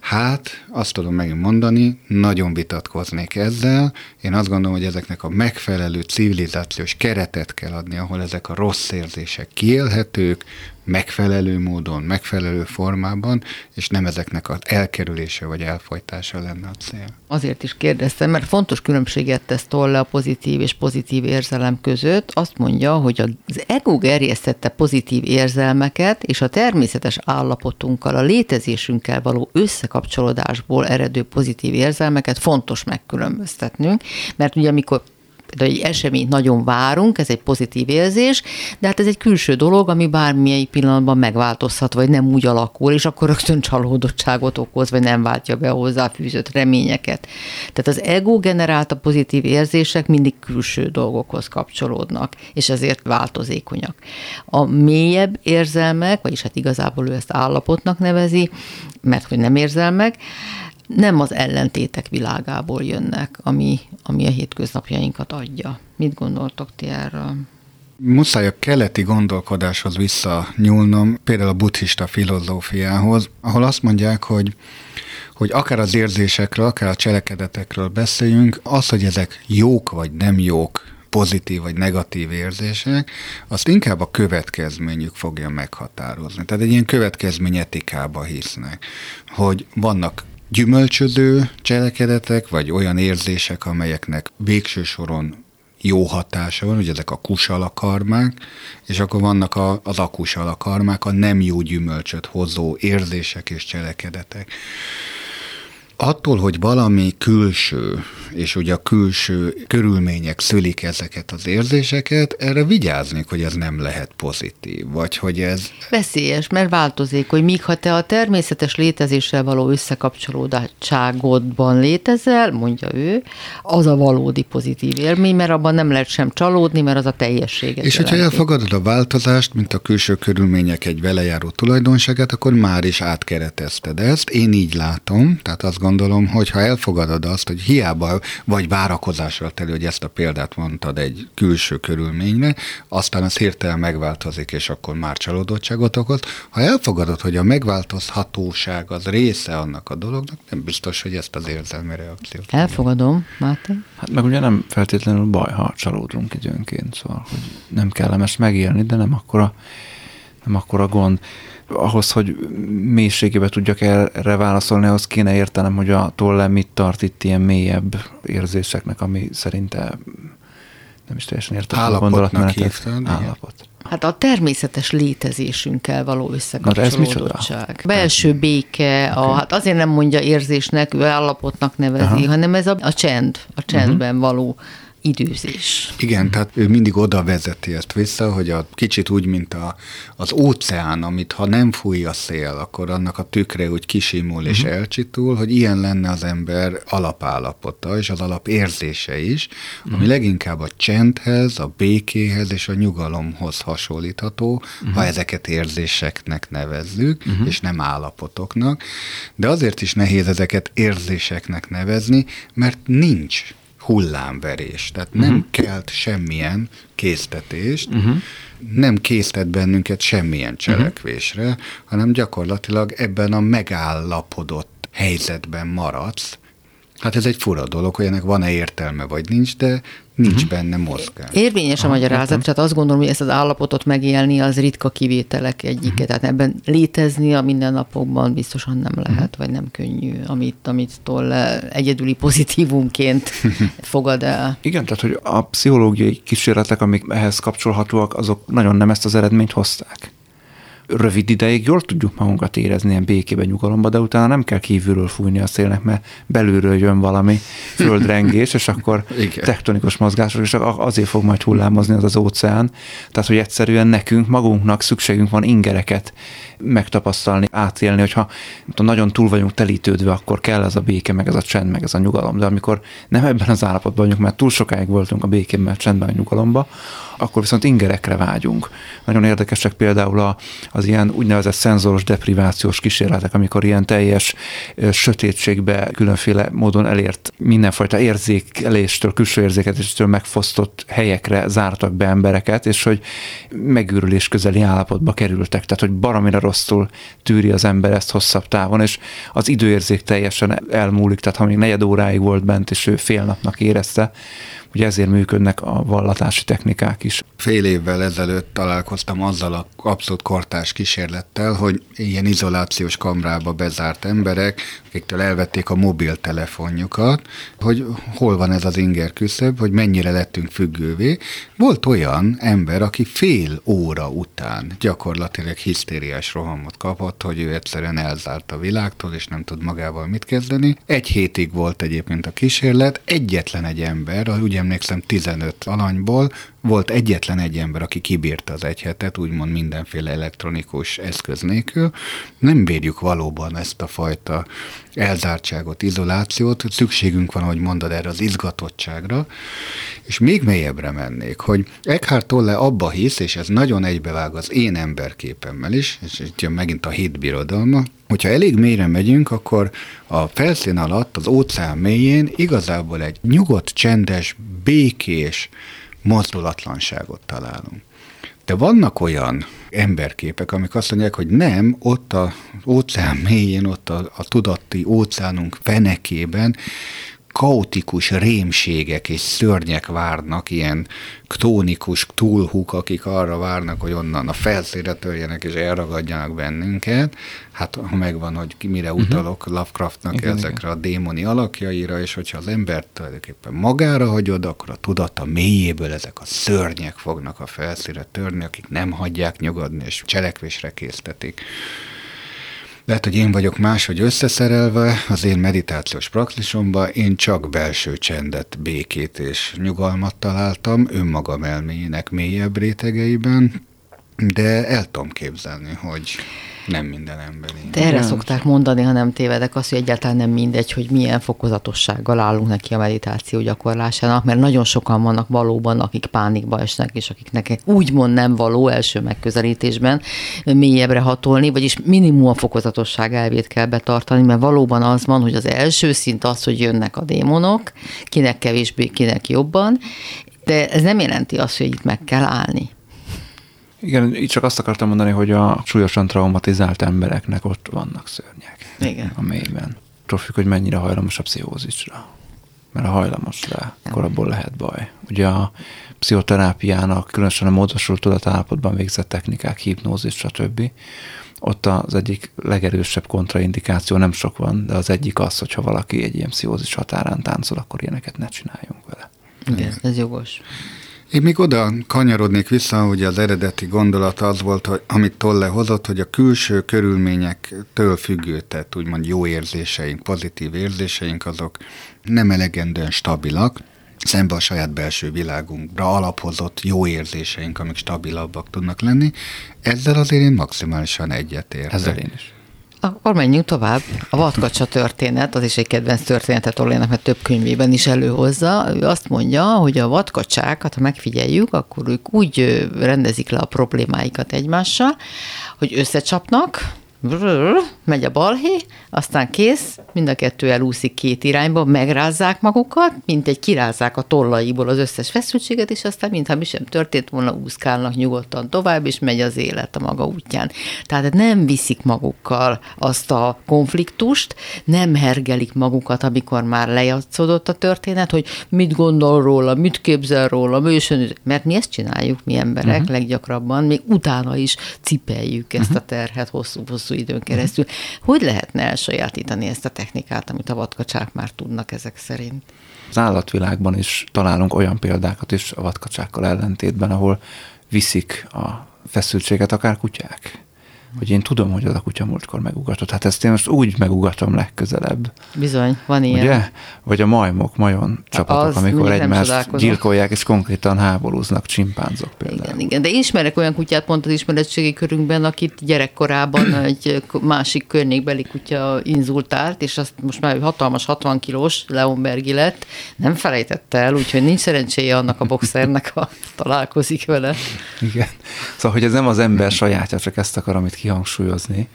Speaker 4: Hát, azt tudom megint mondani, nagyon vitatkoznék ezzel. Én azt gondolom, hogy ezeknek a megfelelő civilizációs keretet kell adni, ahol ezek a rossz érzések kiélhetők, megfelelő módon, megfelelő formában, és nem ezeknek az elkerülése vagy elfolytása lenne a cél.
Speaker 1: Azért is kérdeztem, mert fontos különbséget tesz Tolle a pozitív és pozitív érzelem között. Azt mondja, hogy az ego gerjesztette pozitív érzelmeket és a természetes állapotunkkal, a létezésünkkel való összekapcsolódásból eredő pozitív érzelmeket fontos megkülönböztetnünk, mert ugye amikor például egy eseményt nagyon várunk, ez egy pozitív érzés, de hát ez egy külső dolog, ami bármilyen pillanatban megváltozhat, vagy nem úgy alakul, és akkor rögtön csalódottságot okoz, vagy nem váltja be a hozzáfűzött reményeket. Tehát az ego generálta pozitív érzések mindig külső dolgokhoz kapcsolódnak, és ezért változékonyak. A mélyebb érzelmek, vagyis hát igazából ő ezt állapotnak nevezi, mert hogy nem érzelmek, nem az ellentétek világából jönnek, ami, ami a hétköznapjainkat adja. Mit gondoltok ti erről?
Speaker 4: Muszáj a keleti gondolkodáshoz visszanyúlnom, például a buddhista filozófiához, ahol azt mondják, hogy hogy akár az érzésekről, akár a cselekedetekről beszéljünk, az, hogy ezek jók vagy nem jók, pozitív vagy negatív érzések, azt inkább a következményük fogja meghatározni. Tehát egy ilyen következmény etikába hisznek, hogy vannak gyümölcsöző cselekedetek, vagy olyan érzések, amelyeknek végső soron jó hatása van, ugye ezek a kusalakarmák, és akkor vannak a, az akusalakarmák, a nem jó gyümölcsöt hozó érzések és cselekedetek. Attól, hogy valami külső, és ugye a külső körülmények szülik ezeket az érzéseket, erre vigyázni, hogy ez nem lehet pozitív, vagy hogy ez...
Speaker 1: Veszélyes, mert változik, hogy míg ha te a természetes létezéssel való összekapcsolódtságodban létezel, mondja ő, az a valódi pozitív élmény, mert abban nem lehet sem csalódni, mert az a teljességet
Speaker 4: És jelenti. hogyha elfogadod a változást, mint a külső körülmények egy velejáró tulajdonságát, akkor már is átkeretezted ezt. Én így látom, tehát azt gondolom, hogy ha elfogadod azt, hogy hiába vagy várakozással teli, hogy ezt a példát mondtad egy külső körülményre, aztán az hirtelen megváltozik, és akkor már csalódottságot okoz. Ha elfogadod, hogy a megváltozhatóság az része annak a dolognak, nem biztos, hogy ezt az érzelmi reakciót.
Speaker 1: Elfogadom, Máté.
Speaker 3: Hát meg ugye nem feltétlenül baj, ha csalódunk időnként, szóval hogy nem kellemes megélni, de nem akkora, nem akkora gond ahhoz, hogy mélységébe tudjak erre válaszolni, ahhoz kéne értenem, hogy a tolle mit tart itt ilyen mélyebb érzéseknek, ami szerinte nem is teljesen értem a gondolatmenetet.
Speaker 4: Állapot.
Speaker 1: Hát a természetes létezésünkkel való összekapcsolódottság. Belső béke, okay. a, hát azért nem mondja érzésnek, ő állapotnak nevezi, Aha. hanem ez a, a csend, a csendben uh-huh. való időzés.
Speaker 4: Igen, tehát ő mindig oda vezeti ezt vissza, hogy a kicsit úgy, mint a, az óceán, amit ha nem fúj a szél, akkor annak a tükre úgy kisimul uh-huh. és mhm. elcsitul, hogy ilyen lenne az ember alapállapota és az alapérzése is, uh-huh. ami leginkább a csendhez, a békéhez és a nyugalomhoz hasonlítható, uh-huh. ha ezeket érzéseknek nevezzük, uh-huh. és nem állapotoknak. De azért is nehéz ezeket érzéseknek nevezni, mert nincs hullámverés. Tehát uh-huh. nem mhm. kelt semmilyen késztetést, uh-huh. nem késztet bennünket semmilyen cselekvésre, uh-huh. hanem gyakorlatilag ebben a megállapodott helyzetben maradsz, Hát ez egy fura dolog, hogy ennek van-e értelme, vagy nincs, de nincs uh-huh. benne mozgás.
Speaker 1: Érvényes a magyarázat, tehát azt gondolom, hogy ezt az állapotot megélni az ritka kivételek egyike, uh-huh. tehát ebben létezni a mindennapokban biztosan nem lehet, uh-huh. vagy nem könnyű, amit, amit toll egyedüli pozitívumként fogad el.
Speaker 3: Igen, tehát hogy a pszichológiai kísérletek, amik ehhez kapcsolhatóak, azok nagyon nem ezt az eredményt hozták rövid ideig jól tudjuk magunkat érezni ilyen békében, nyugalomba, de utána nem kell kívülről fújni a szélnek, mert belülről jön valami földrengés, és akkor Igen. tektonikus mozgások, és azért fog majd hullámozni az az óceán. Tehát, hogy egyszerűen nekünk, magunknak szükségünk van ingereket megtapasztalni, átélni, hogyha nagyon túl vagyunk telítődve, akkor kell ez a béke, meg ez a csend, meg ez a nyugalom. De amikor nem ebben az állapotban vagyunk, mert túl sokáig voltunk a békében, csendben, a nyugalomba, akkor viszont ingerekre vágyunk. Nagyon érdekesek például az ilyen úgynevezett szenzoros deprivációs kísérletek, amikor ilyen teljes sötétségbe különféle módon elért mindenfajta érzékeléstől, külső érzékeléstől megfosztott helyekre zártak be embereket, és hogy megőrülés közeli állapotba kerültek. Tehát, hogy baromira rosszul tűri az ember ezt hosszabb távon, és az időérzék teljesen elmúlik, tehát ha még negyed óráig volt bent, és ő fél napnak érezte, Ugye ezért működnek a vallatási technikák is.
Speaker 4: Fél évvel ezelőtt találkoztam azzal a abszolút kortás kísérlettel, hogy ilyen izolációs kamrába bezárt emberek, akiktől elvették a mobiltelefonjukat, hogy hol van ez az inger küszöb, hogy mennyire lettünk függővé. Volt olyan ember, aki fél óra után gyakorlatilag hisztériás rohamot kapott, hogy ő egyszerűen elzárt a világtól, és nem tud magával mit kezdeni. Egy hétig volt egyébként a kísérlet, egyetlen egy ember, ugye emlékszem 15 alanyból volt egyetlen egy ember, aki kibírta az egy hetet, úgymond mindenféle elektronikus eszköz nélkül. Nem bírjuk valóban ezt a fajta elzártságot, izolációt, szükségünk van, hogy mondod erre az izgatottságra, és még mélyebbre mennék, hogy Eckhart Tolle abba hisz, és ez nagyon egybevág az én emberképemmel is, és itt jön megint a hitbirodalma, hogyha elég mélyre megyünk, akkor a felszín alatt, az óceán mélyén igazából egy nyugodt, csendes, békés, mozdulatlanságot találunk. De vannak olyan emberképek, amik azt mondják, hogy nem, ott az óceán mélyén, ott a, a tudati óceánunk fenekében kaotikus rémségek és szörnyek várnak, ilyen któnikus túlhúk, akik arra várnak, hogy onnan a felszére törjenek és elragadjanak bennünket. Hát ha megvan, hogy mire uh-huh. utalok Lovecraftnak igen, ezekre igen. a démoni alakjaira, és hogyha az embert tulajdonképpen magára hagyod, akkor a tudata mélyéből ezek a szörnyek fognak a felszíre törni, akik nem hagyják nyugodni, és cselekvésre késztetik. Lehet, hogy én vagyok máshogy összeszerelve az én meditációs praxisomban, én csak belső csendet, békét és nyugalmat találtam önmagam elméjének mélyebb rétegeiben, de el tudom képzelni, hogy nem minden ember.
Speaker 1: De erre szokták mondani, ha nem tévedek, az, hogy egyáltalán nem mindegy, hogy milyen fokozatossággal állunk neki a meditáció gyakorlásának, mert nagyon sokan vannak valóban, akik pánikba esnek, és akiknek úgymond nem való első megközelítésben mélyebbre hatolni, vagyis minimum a fokozatosság elvét kell betartani, mert valóban az van, hogy az első szint az, hogy jönnek a démonok, kinek kevésbé, kinek jobban, de ez nem jelenti azt, hogy itt meg kell állni.
Speaker 3: Igen, így csak azt akartam mondani, hogy a súlyosan traumatizált embereknek ott vannak szörnyek.
Speaker 1: Igen.
Speaker 3: A mélyben. Trófik, hogy mennyire hajlamos a pszichózisra. Mert a hajlamos rá, akkor abból lehet baj. Ugye a pszichoterápiának, különösen a módosult tudatállapotban végzett technikák, hipnózis, stb. Ott az egyik legerősebb kontraindikáció, nem sok van, de az egyik az, hogyha valaki egy ilyen pszichózis határán táncol, akkor ilyeneket ne csináljunk vele.
Speaker 1: Igen, ez jogos.
Speaker 4: Én még oda kanyarodnék vissza, hogy az eredeti gondolat az volt, hogy amit Tolle hozott, hogy a külső körülményektől függő, tehát úgymond jó érzéseink, pozitív érzéseink, azok nem elegendően stabilak, szembe a saját belső világunkra alaphozott jó érzéseink, amik stabilabbak tudnak lenni. Ezzel azért én maximálisan egyetértek.
Speaker 3: Ezzel én is.
Speaker 1: Akkor menjünk tovább. A vadkacsa történet, az is egy kedvenc történetet Orlénak, mert több könyvében is előhozza. Ő azt mondja, hogy a vadkacsákat, ha megfigyeljük, akkor ők úgy rendezik le a problémáikat egymással, hogy összecsapnak, megy a balhé, aztán kész, mind a kettő elúszik két irányba, megrázzák magukat, mint egy kirázzák a tollaiból az összes feszültséget, és aztán mintha mi sem történt volna, úszkálnak nyugodtan tovább, és megy az élet a maga útján. Tehát nem viszik magukkal azt a konfliktust, nem hergelik magukat, amikor már lejátszódott a történet, hogy mit gondol róla, mit képzel róla, műsön, mert mi ezt csináljuk, mi emberek uh-huh. leggyakrabban, még utána is cipeljük ezt uh-huh. a terhet hosszú-hosszú hosszú időn keresztül. Hogy lehetne elsajátítani ezt a technikát, amit a vadkacsák már tudnak ezek szerint?
Speaker 3: Az állatvilágban is találunk olyan példákat is a vadkacsákkal ellentétben, ahol viszik a feszültséget akár kutyák hogy én tudom, hogy az a kutya múltkor megugatott. Hát ezt én most úgy megugatom legközelebb.
Speaker 1: Bizony, van ilyen.
Speaker 3: Ugye? Vagy a majmok, majon csapatok, az amikor egymást gyilkolják, és konkrétan háborúznak, csimpánzok például.
Speaker 1: Igen, igen, de ismerek olyan kutyát pont az ismeretségi körünkben, akit gyerekkorában egy másik környékbeli kutya inzultált, és azt most már hatalmas 60 kilós Leonbergi lett, nem felejtette el, úgyhogy nincs szerencséje annak a boxernek, ha találkozik vele.
Speaker 3: Igen. Szóval, hogy ez nem az ember sajátja, csak ezt akarom itt kihangsúlyozni,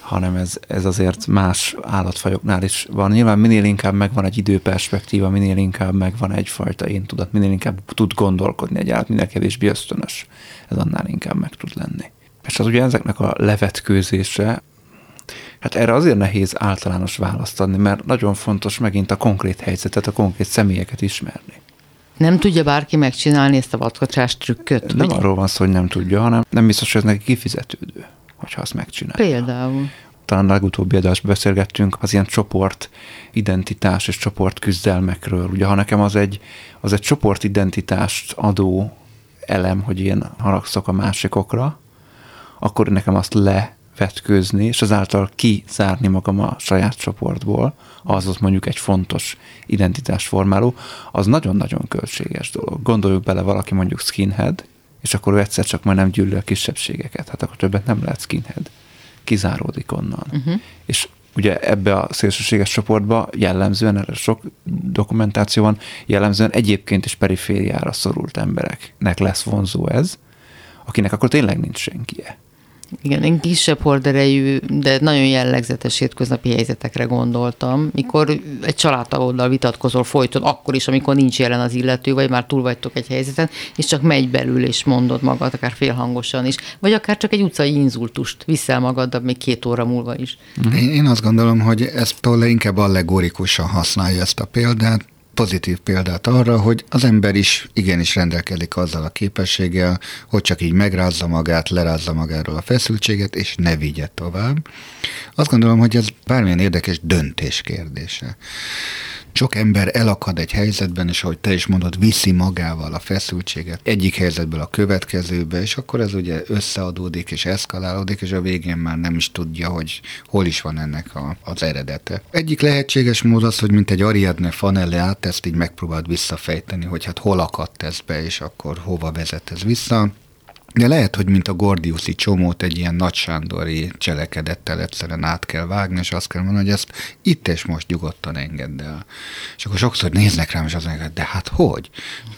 Speaker 3: hanem ez, ez azért más állatfajoknál is van. Nyilván minél inkább megvan egy időperspektíva, minél inkább megvan egyfajta én tudat, minél inkább tud gondolkodni egy állat, minél kevésbé ösztönös, ez annál inkább meg tud lenni. És az ugye ezeknek a levetkőzése, hát erre azért nehéz általános választ adni, mert nagyon fontos megint a konkrét helyzetet, a konkrét személyeket ismerni.
Speaker 1: Nem tudja bárki megcsinálni ezt a vadkacsás trükköt?
Speaker 3: Nem arról van szó, hogy nem tudja, hanem nem biztos, hogy ez neki kifizetődő hogyha azt megcsinálja.
Speaker 1: Például.
Speaker 3: Talán legutóbbi adásban beszélgettünk az ilyen csoport identitás és csoport küzdelmekről. Ugye, ha nekem az egy, az egy csoport identitást adó elem, hogy én haragszok a másikokra, akkor nekem azt levetkőzni, és azáltal kizárni magam a saját csoportból, az az mondjuk egy fontos identitásformáló, az nagyon-nagyon költséges dolog. Gondoljuk bele, valaki mondjuk skinhead, és akkor ő egyszer csak már nem gyűlöl a kisebbségeket, hát akkor többet nem lehet skinhead. Kizáródik onnan. Uh-huh. És ugye ebbe a szélsőséges csoportba jellemzően, erre sok dokumentáció van, jellemzően egyébként is perifériára szorult embereknek lesz vonzó ez, akinek akkor tényleg nincs senkije.
Speaker 1: Igen, én kisebb horderejű, de nagyon jellegzetes hétköznapi helyzetekre gondoltam, mikor egy családtagoddal vitatkozol folyton, akkor is, amikor nincs jelen az illető, vagy már túl vagytok egy helyzeten, és csak megy belül, és mondod magad, akár félhangosan is, vagy akár csak egy utcai inzultust viszel magaddal még két óra múlva is.
Speaker 4: Én, én azt gondolom, hogy ezt Tolle inkább allegorikusan használja ezt a példát, pozitív példát arra, hogy az ember is igenis rendelkezik azzal a képességgel, hogy csak így megrázza magát, lerázza magáról a feszültséget, és ne vigye tovább. Azt gondolom, hogy ez bármilyen érdekes döntés kérdése. Sok ember elakad egy helyzetben, és ahogy te is mondod, viszi magával a feszültséget egyik helyzetből a következőbe, és akkor ez ugye összeadódik és eszkalálódik, és a végén már nem is tudja, hogy hol is van ennek a, az eredete. Egyik lehetséges mód az, hogy mint egy Ariadne át, ezt így megpróbáld visszafejteni, hogy hát hol akadt ez be, és akkor hova vezet ez vissza. De lehet, hogy mint a Gordiuszi csomót egy ilyen nagysándori cselekedettel egyszerűen át kell vágni, és azt kell mondani, hogy ezt itt és most nyugodtan engedd el. És akkor sokszor néznek rám, és azt mondják, de hát hogy?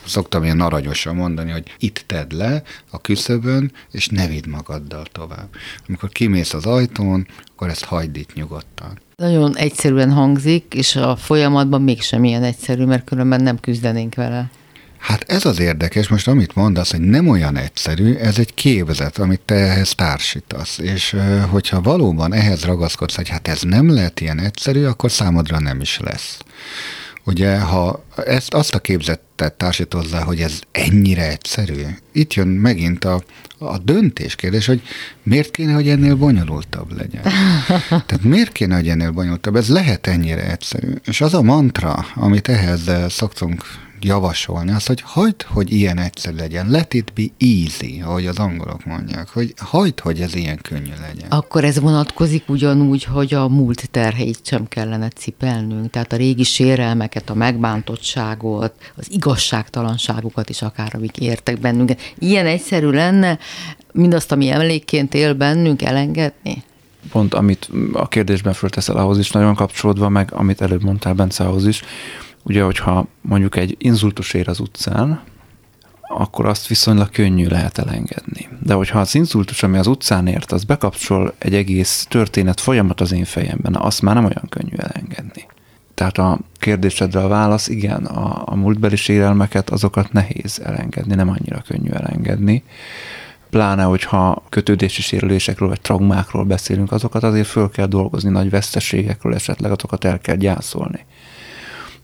Speaker 4: Szoktam ilyen aranyosan mondani, hogy itt tedd le a küszöbön, és ne vidd magaddal tovább. Amikor kimész az ajtón, akkor ezt hagyd itt nyugodtan.
Speaker 1: Nagyon egyszerűen hangzik, és a folyamatban mégsem ilyen egyszerű, mert különben nem küzdenénk vele.
Speaker 4: Hát ez az érdekes, most amit mondasz, hogy nem olyan egyszerű, ez egy képzet, amit te ehhez társítasz. És hogyha valóban ehhez ragaszkodsz, hogy hát ez nem lehet ilyen egyszerű, akkor számodra nem is lesz. Ugye, ha ezt azt a képzetet társít hozzá, hogy ez ennyire egyszerű, itt jön megint a, a döntés kérdés, hogy miért kéne, hogy ennél bonyolultabb legyen. Tehát miért kéne, hogy ennél bonyolultabb? Ez lehet ennyire egyszerű. És az a mantra, amit ehhez szoktunk javasolni azt, hogy hagyd, hogy ilyen egyszer legyen. Let it be easy, ahogy az angolok mondják, hogy hagyd, hogy ez ilyen könnyű legyen.
Speaker 1: Akkor ez vonatkozik ugyanúgy, hogy a múlt terheit sem kellene cipelnünk, tehát a régi sérelmeket, a megbántottságot, az igazságtalanságokat is akár, amik értek bennünket. Ilyen egyszerű lenne mindazt, ami emlékként él bennünk, elengedni?
Speaker 3: Pont amit a kérdésben fölteszel ahhoz is nagyon kapcsolódva, meg amit előbb mondtál Bence ahhoz is, ugye, hogyha mondjuk egy inzultus ér az utcán, akkor azt viszonylag könnyű lehet elengedni. De hogyha az inzultus, ami az utcán ért, az bekapcsol egy egész történet folyamat az én fejemben, azt már nem olyan könnyű elengedni. Tehát a kérdésedre a válasz, igen, a, a múltbeli sérelmeket, azokat nehéz elengedni, nem annyira könnyű elengedni. Pláne, hogyha kötődési sérülésekről vagy traumákról beszélünk, azokat azért föl kell dolgozni, nagy veszteségekről esetleg, azokat el kell gyászolni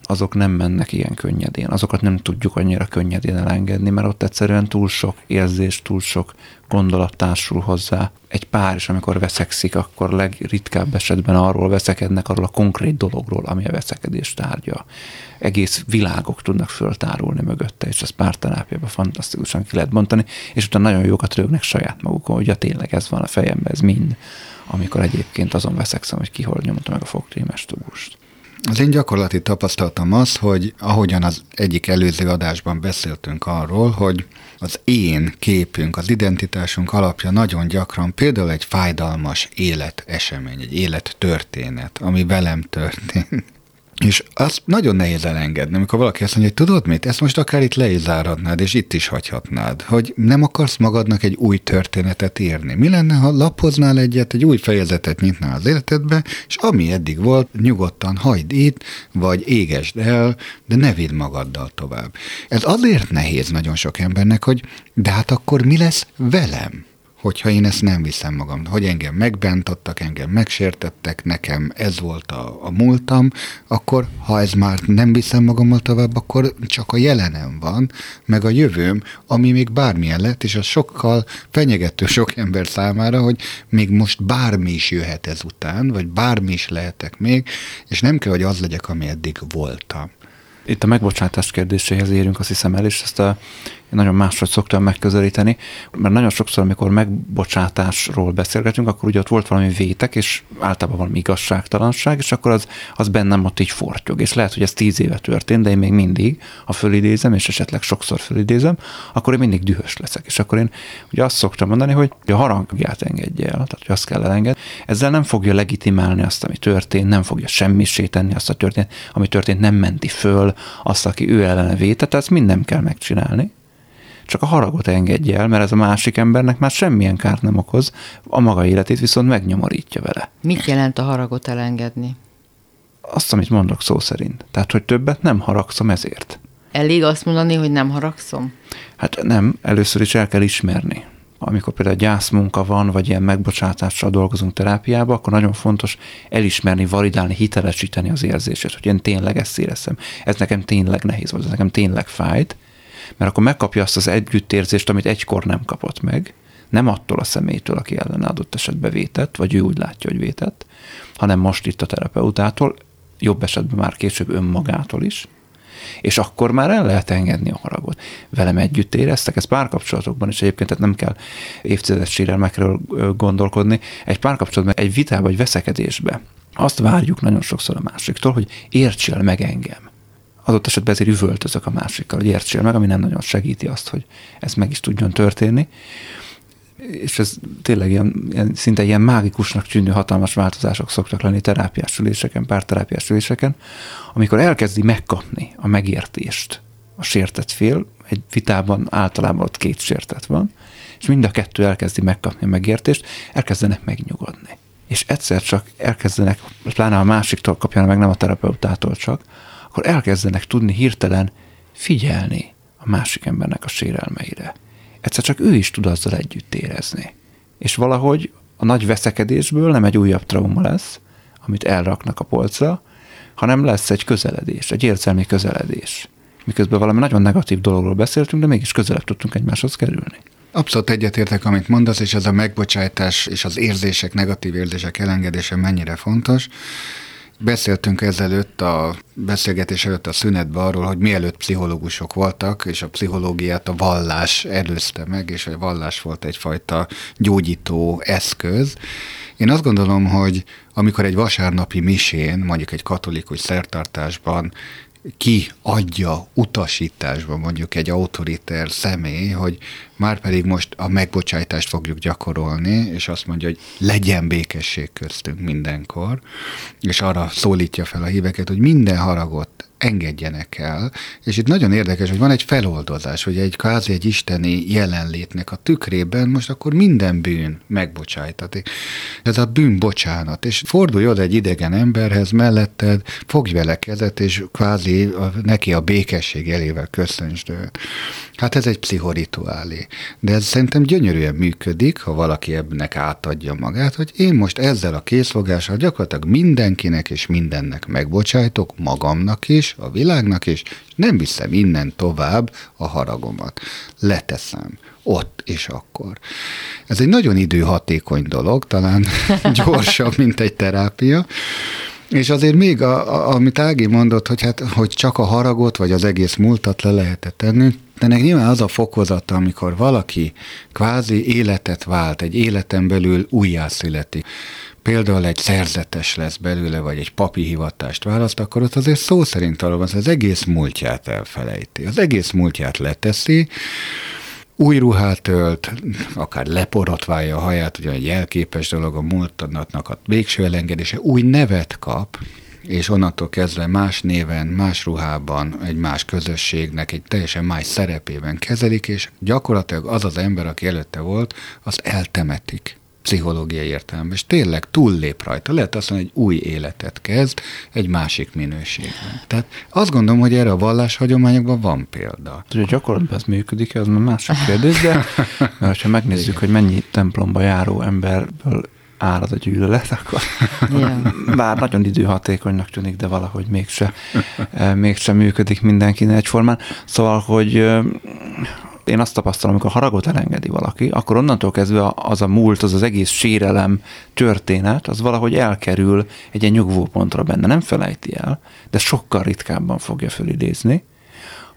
Speaker 3: azok nem mennek ilyen könnyedén. Azokat nem tudjuk annyira könnyedén elengedni, mert ott egyszerűen túl sok érzés, túl sok gondolat társul hozzá. Egy pár is, amikor veszekszik, akkor legritkább esetben arról veszekednek, arról a konkrét dologról, ami a veszekedés tárgya. Egész világok tudnak föltárulni mögötte, és ezt párterápiában fantasztikusan ki lehet bontani, és utána nagyon jókat rögnek saját magukon, hogy ja, tényleg ez van a fejemben, ez mind, amikor egyébként azon veszekszem, hogy ki hol nyomta meg a fogkrémes tubust.
Speaker 4: Az én gyakorlati tapasztalatom az, hogy ahogyan az egyik előző adásban beszéltünk arról, hogy az én képünk, az identitásunk alapja nagyon gyakran például egy fájdalmas életesemény, egy élettörténet, ami velem történt. És azt nagyon nehéz elengedni, amikor valaki azt mondja, hogy tudod mit, ezt most akár itt le is záradnád, és itt is hagyhatnád, hogy nem akarsz magadnak egy új történetet írni. Mi lenne, ha lapoznál egyet, egy új fejezetet nyitnál az életedbe, és ami eddig volt, nyugodtan hagyd itt, vagy égesd el, de ne vidd magaddal tovább. Ez azért nehéz nagyon sok embernek, hogy de hát akkor mi lesz velem? Hogyha én ezt nem viszem magam, hogy engem megbántottak, engem megsértettek, nekem ez volt a, a múltam, akkor ha ez már nem viszem magammal tovább, akkor csak a jelenem van, meg a jövőm, ami még bármilyen lett, és az sokkal fenyegető sok ember számára, hogy még most bármi is jöhet ez után, vagy bármi is lehetek még, és nem kell, hogy az legyek, ami eddig voltam.
Speaker 3: Itt a megbocsátás kérdéséhez érünk, azt hiszem el, és ezt a én nagyon máshogy szoktam megközelíteni, mert nagyon sokszor, amikor megbocsátásról beszélgetünk, akkor ugye ott volt valami vétek, és általában valami igazságtalanság, és akkor az, az bennem ott így fortyog. És lehet, hogy ez tíz éve történt, de én még mindig, ha fölidézem, és esetleg sokszor fölidézem, akkor én mindig dühös leszek. És akkor én ugye azt szoktam mondani, hogy a harangját engedje el, tehát hogy azt kell elengedni. Ezzel nem fogja legitimálni azt, ami történt, nem fogja semmisé tenni azt a történet, ami történt, nem menti föl azt, aki ő ellene vétett, ezt mind nem kell megcsinálni csak a haragot engedje el, mert ez a másik embernek már semmilyen kárt nem okoz, a maga életét viszont megnyomorítja vele.
Speaker 1: Mit jelent a haragot elengedni?
Speaker 3: Azt, amit mondok szó szerint. Tehát, hogy többet nem haragszom ezért.
Speaker 1: Elég azt mondani, hogy nem haragszom?
Speaker 3: Hát nem, először is el kell ismerni. Amikor például gyászmunka van, vagy ilyen megbocsátással dolgozunk terápiába, akkor nagyon fontos elismerni, validálni, hitelesíteni az érzését, hogy én tényleg ezt éreztem. Ez nekem tényleg nehéz volt, ez nekem tényleg fájt, mert akkor megkapja azt az együttérzést, amit egykor nem kapott meg, nem attól a személytől, aki ellen adott esetben vétett, vagy ő úgy látja, hogy vétett, hanem most itt a terapeutától, jobb esetben már később önmagától is, és akkor már el lehet engedni a haragot. Velem együtt éreztek, ez párkapcsolatokban is egyébként, tehát nem kell évtizedes sérelmekről gondolkodni. Egy párkapcsolatban, egy vitába, vagy veszekedésbe azt várjuk nagyon sokszor a másiktól, hogy értsél meg engem adott esetben ezért üvöltözök a másikkal, hogy értsél meg, ami nem nagyon segíti azt, hogy ez meg is tudjon történni. És ez tényleg ilyen, ilyen, szinte ilyen mágikusnak tűnő hatalmas változások szoktak lenni terápiás üléseken, párterápiás üléseken, amikor elkezdi megkapni a megértést a sértett fél, egy vitában általában ott két sértett van, és mind a kettő elkezdi megkapni a megértést, elkezdenek megnyugodni. És egyszer csak elkezdenek, pláne a másiktól kapja meg, nem a terapeutától csak, akkor elkezdenek tudni hirtelen figyelni a másik embernek a sérelmeire. Egyszer csak ő is tud azzal együtt érezni. És valahogy a nagy veszekedésből nem egy újabb trauma lesz, amit elraknak a polcra, hanem lesz egy közeledés, egy érzelmi közeledés. Miközben valami nagyon negatív dologról beszéltünk, de mégis közelebb tudtunk egymáshoz kerülni.
Speaker 4: Abszolút egyetértek, amit mondasz, és az a megbocsátás és az érzések, negatív érzések elengedése mennyire fontos Beszéltünk ezelőtt a beszélgetés előtt a szünetben arról, hogy mielőtt pszichológusok voltak, és a pszichológiát a vallás előzte meg, és a vallás volt egyfajta gyógyító eszköz. Én azt gondolom, hogy amikor egy vasárnapi misén, mondjuk egy katolikus szertartásban ki adja utasításba mondjuk egy autoriter személy, hogy már pedig most a megbocsájtást fogjuk gyakorolni, és azt mondja, hogy legyen békesség köztünk mindenkor, és arra szólítja fel a híveket, hogy minden haragot engedjenek el, és itt nagyon érdekes, hogy van egy feloldozás, hogy egy kázi egy isteni jelenlétnek a tükrében most akkor minden bűn megbocsájtatik. Ez a bűn bocsánat, és fordulj oda egy idegen emberhez melletted, fogj vele kezet, és kvázi a, neki a békesség elével köszöntsd őt. Hát ez egy pszichorituálé. De ez szerintem gyönyörűen működik, ha valaki ebnek átadja magát, hogy én most ezzel a készfogással gyakorlatilag mindenkinek és mindennek megbocsájtok, magamnak is, a világnak is, és nem viszem innen tovább a haragomat. Leteszem ott és akkor. Ez egy nagyon időhatékony dolog, talán gyorsabb, mint egy terápia, és azért még, a, a, amit Ági mondott, hogy, hát, hogy csak a haragot, vagy az egész múltat le lehetett tenni, de ennek nyilván az a fokozata, amikor valaki kvázi életet vált, egy életen belül újjászületik például egy szerzetes lesz belőle, vagy egy papi hivatást választ, akkor ott azért szó szerint arról van, az egész múltját elfelejti. Az egész múltját leteszi, új ruhát ölt, akár leporotválja a haját, ugye egy jelképes dolog a múltadnak a végső elengedése, új nevet kap, és onnantól kezdve más néven, más ruhában, egy más közösségnek, egy teljesen más szerepében kezelik, és gyakorlatilag az az ember, aki előtte volt, az eltemetik pszichológiai értelemben, és tényleg túllép rajta. Lehet azt mondani, hogy új életet kezd egy másik minőségben. Tehát azt gondolom, hogy erre a vallás hagyományokban van példa.
Speaker 3: Hogy a gyakorlatban ez működik, az már másik kérdés, de mert ha megnézzük, Igen. hogy mennyi templomba járó emberből az a gyűlölet, akkor yeah. bár nagyon időhatékonynak tűnik, de valahogy mégse, eh, mégse működik mindenkinek egyformán. Szóval, hogy én azt tapasztalom, amikor haragot elengedi valaki, akkor onnantól kezdve az a múlt, az az egész sérelem történet, az valahogy elkerül egy ilyen nyugvópontra benne. Nem felejti el, de sokkal ritkábban fogja fölidézni,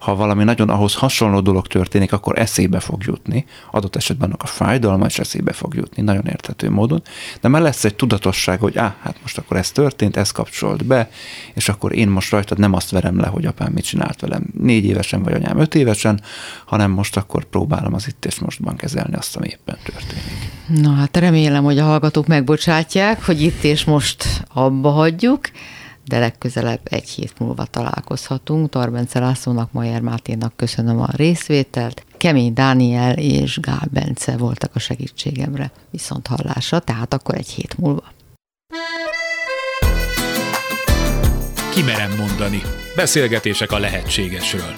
Speaker 3: ha valami nagyon ahhoz hasonló dolog történik, akkor eszébe fog jutni. Adott esetben annak a fájdalma is eszébe fog jutni, nagyon érthető módon. De már lesz egy tudatosság, hogy á, hát most akkor ez történt, ez kapcsolt be, és akkor én most rajtad nem azt verem le, hogy apám mit csinált velem négy évesen, vagy anyám öt évesen, hanem most akkor próbálom az itt és mostban kezelni azt, ami éppen történik.
Speaker 1: Na hát remélem, hogy a hallgatók megbocsátják, hogy itt és most abba hagyjuk de legközelebb egy hét múlva találkozhatunk. Tarbence Lászlónak, Majer Máténak köszönöm a részvételt. Kemény Dániel és Gál Bence voltak a segítségemre viszont hallásra, tehát akkor egy hét múlva.
Speaker 2: Kimerem mondani. Beszélgetések a lehetségesről.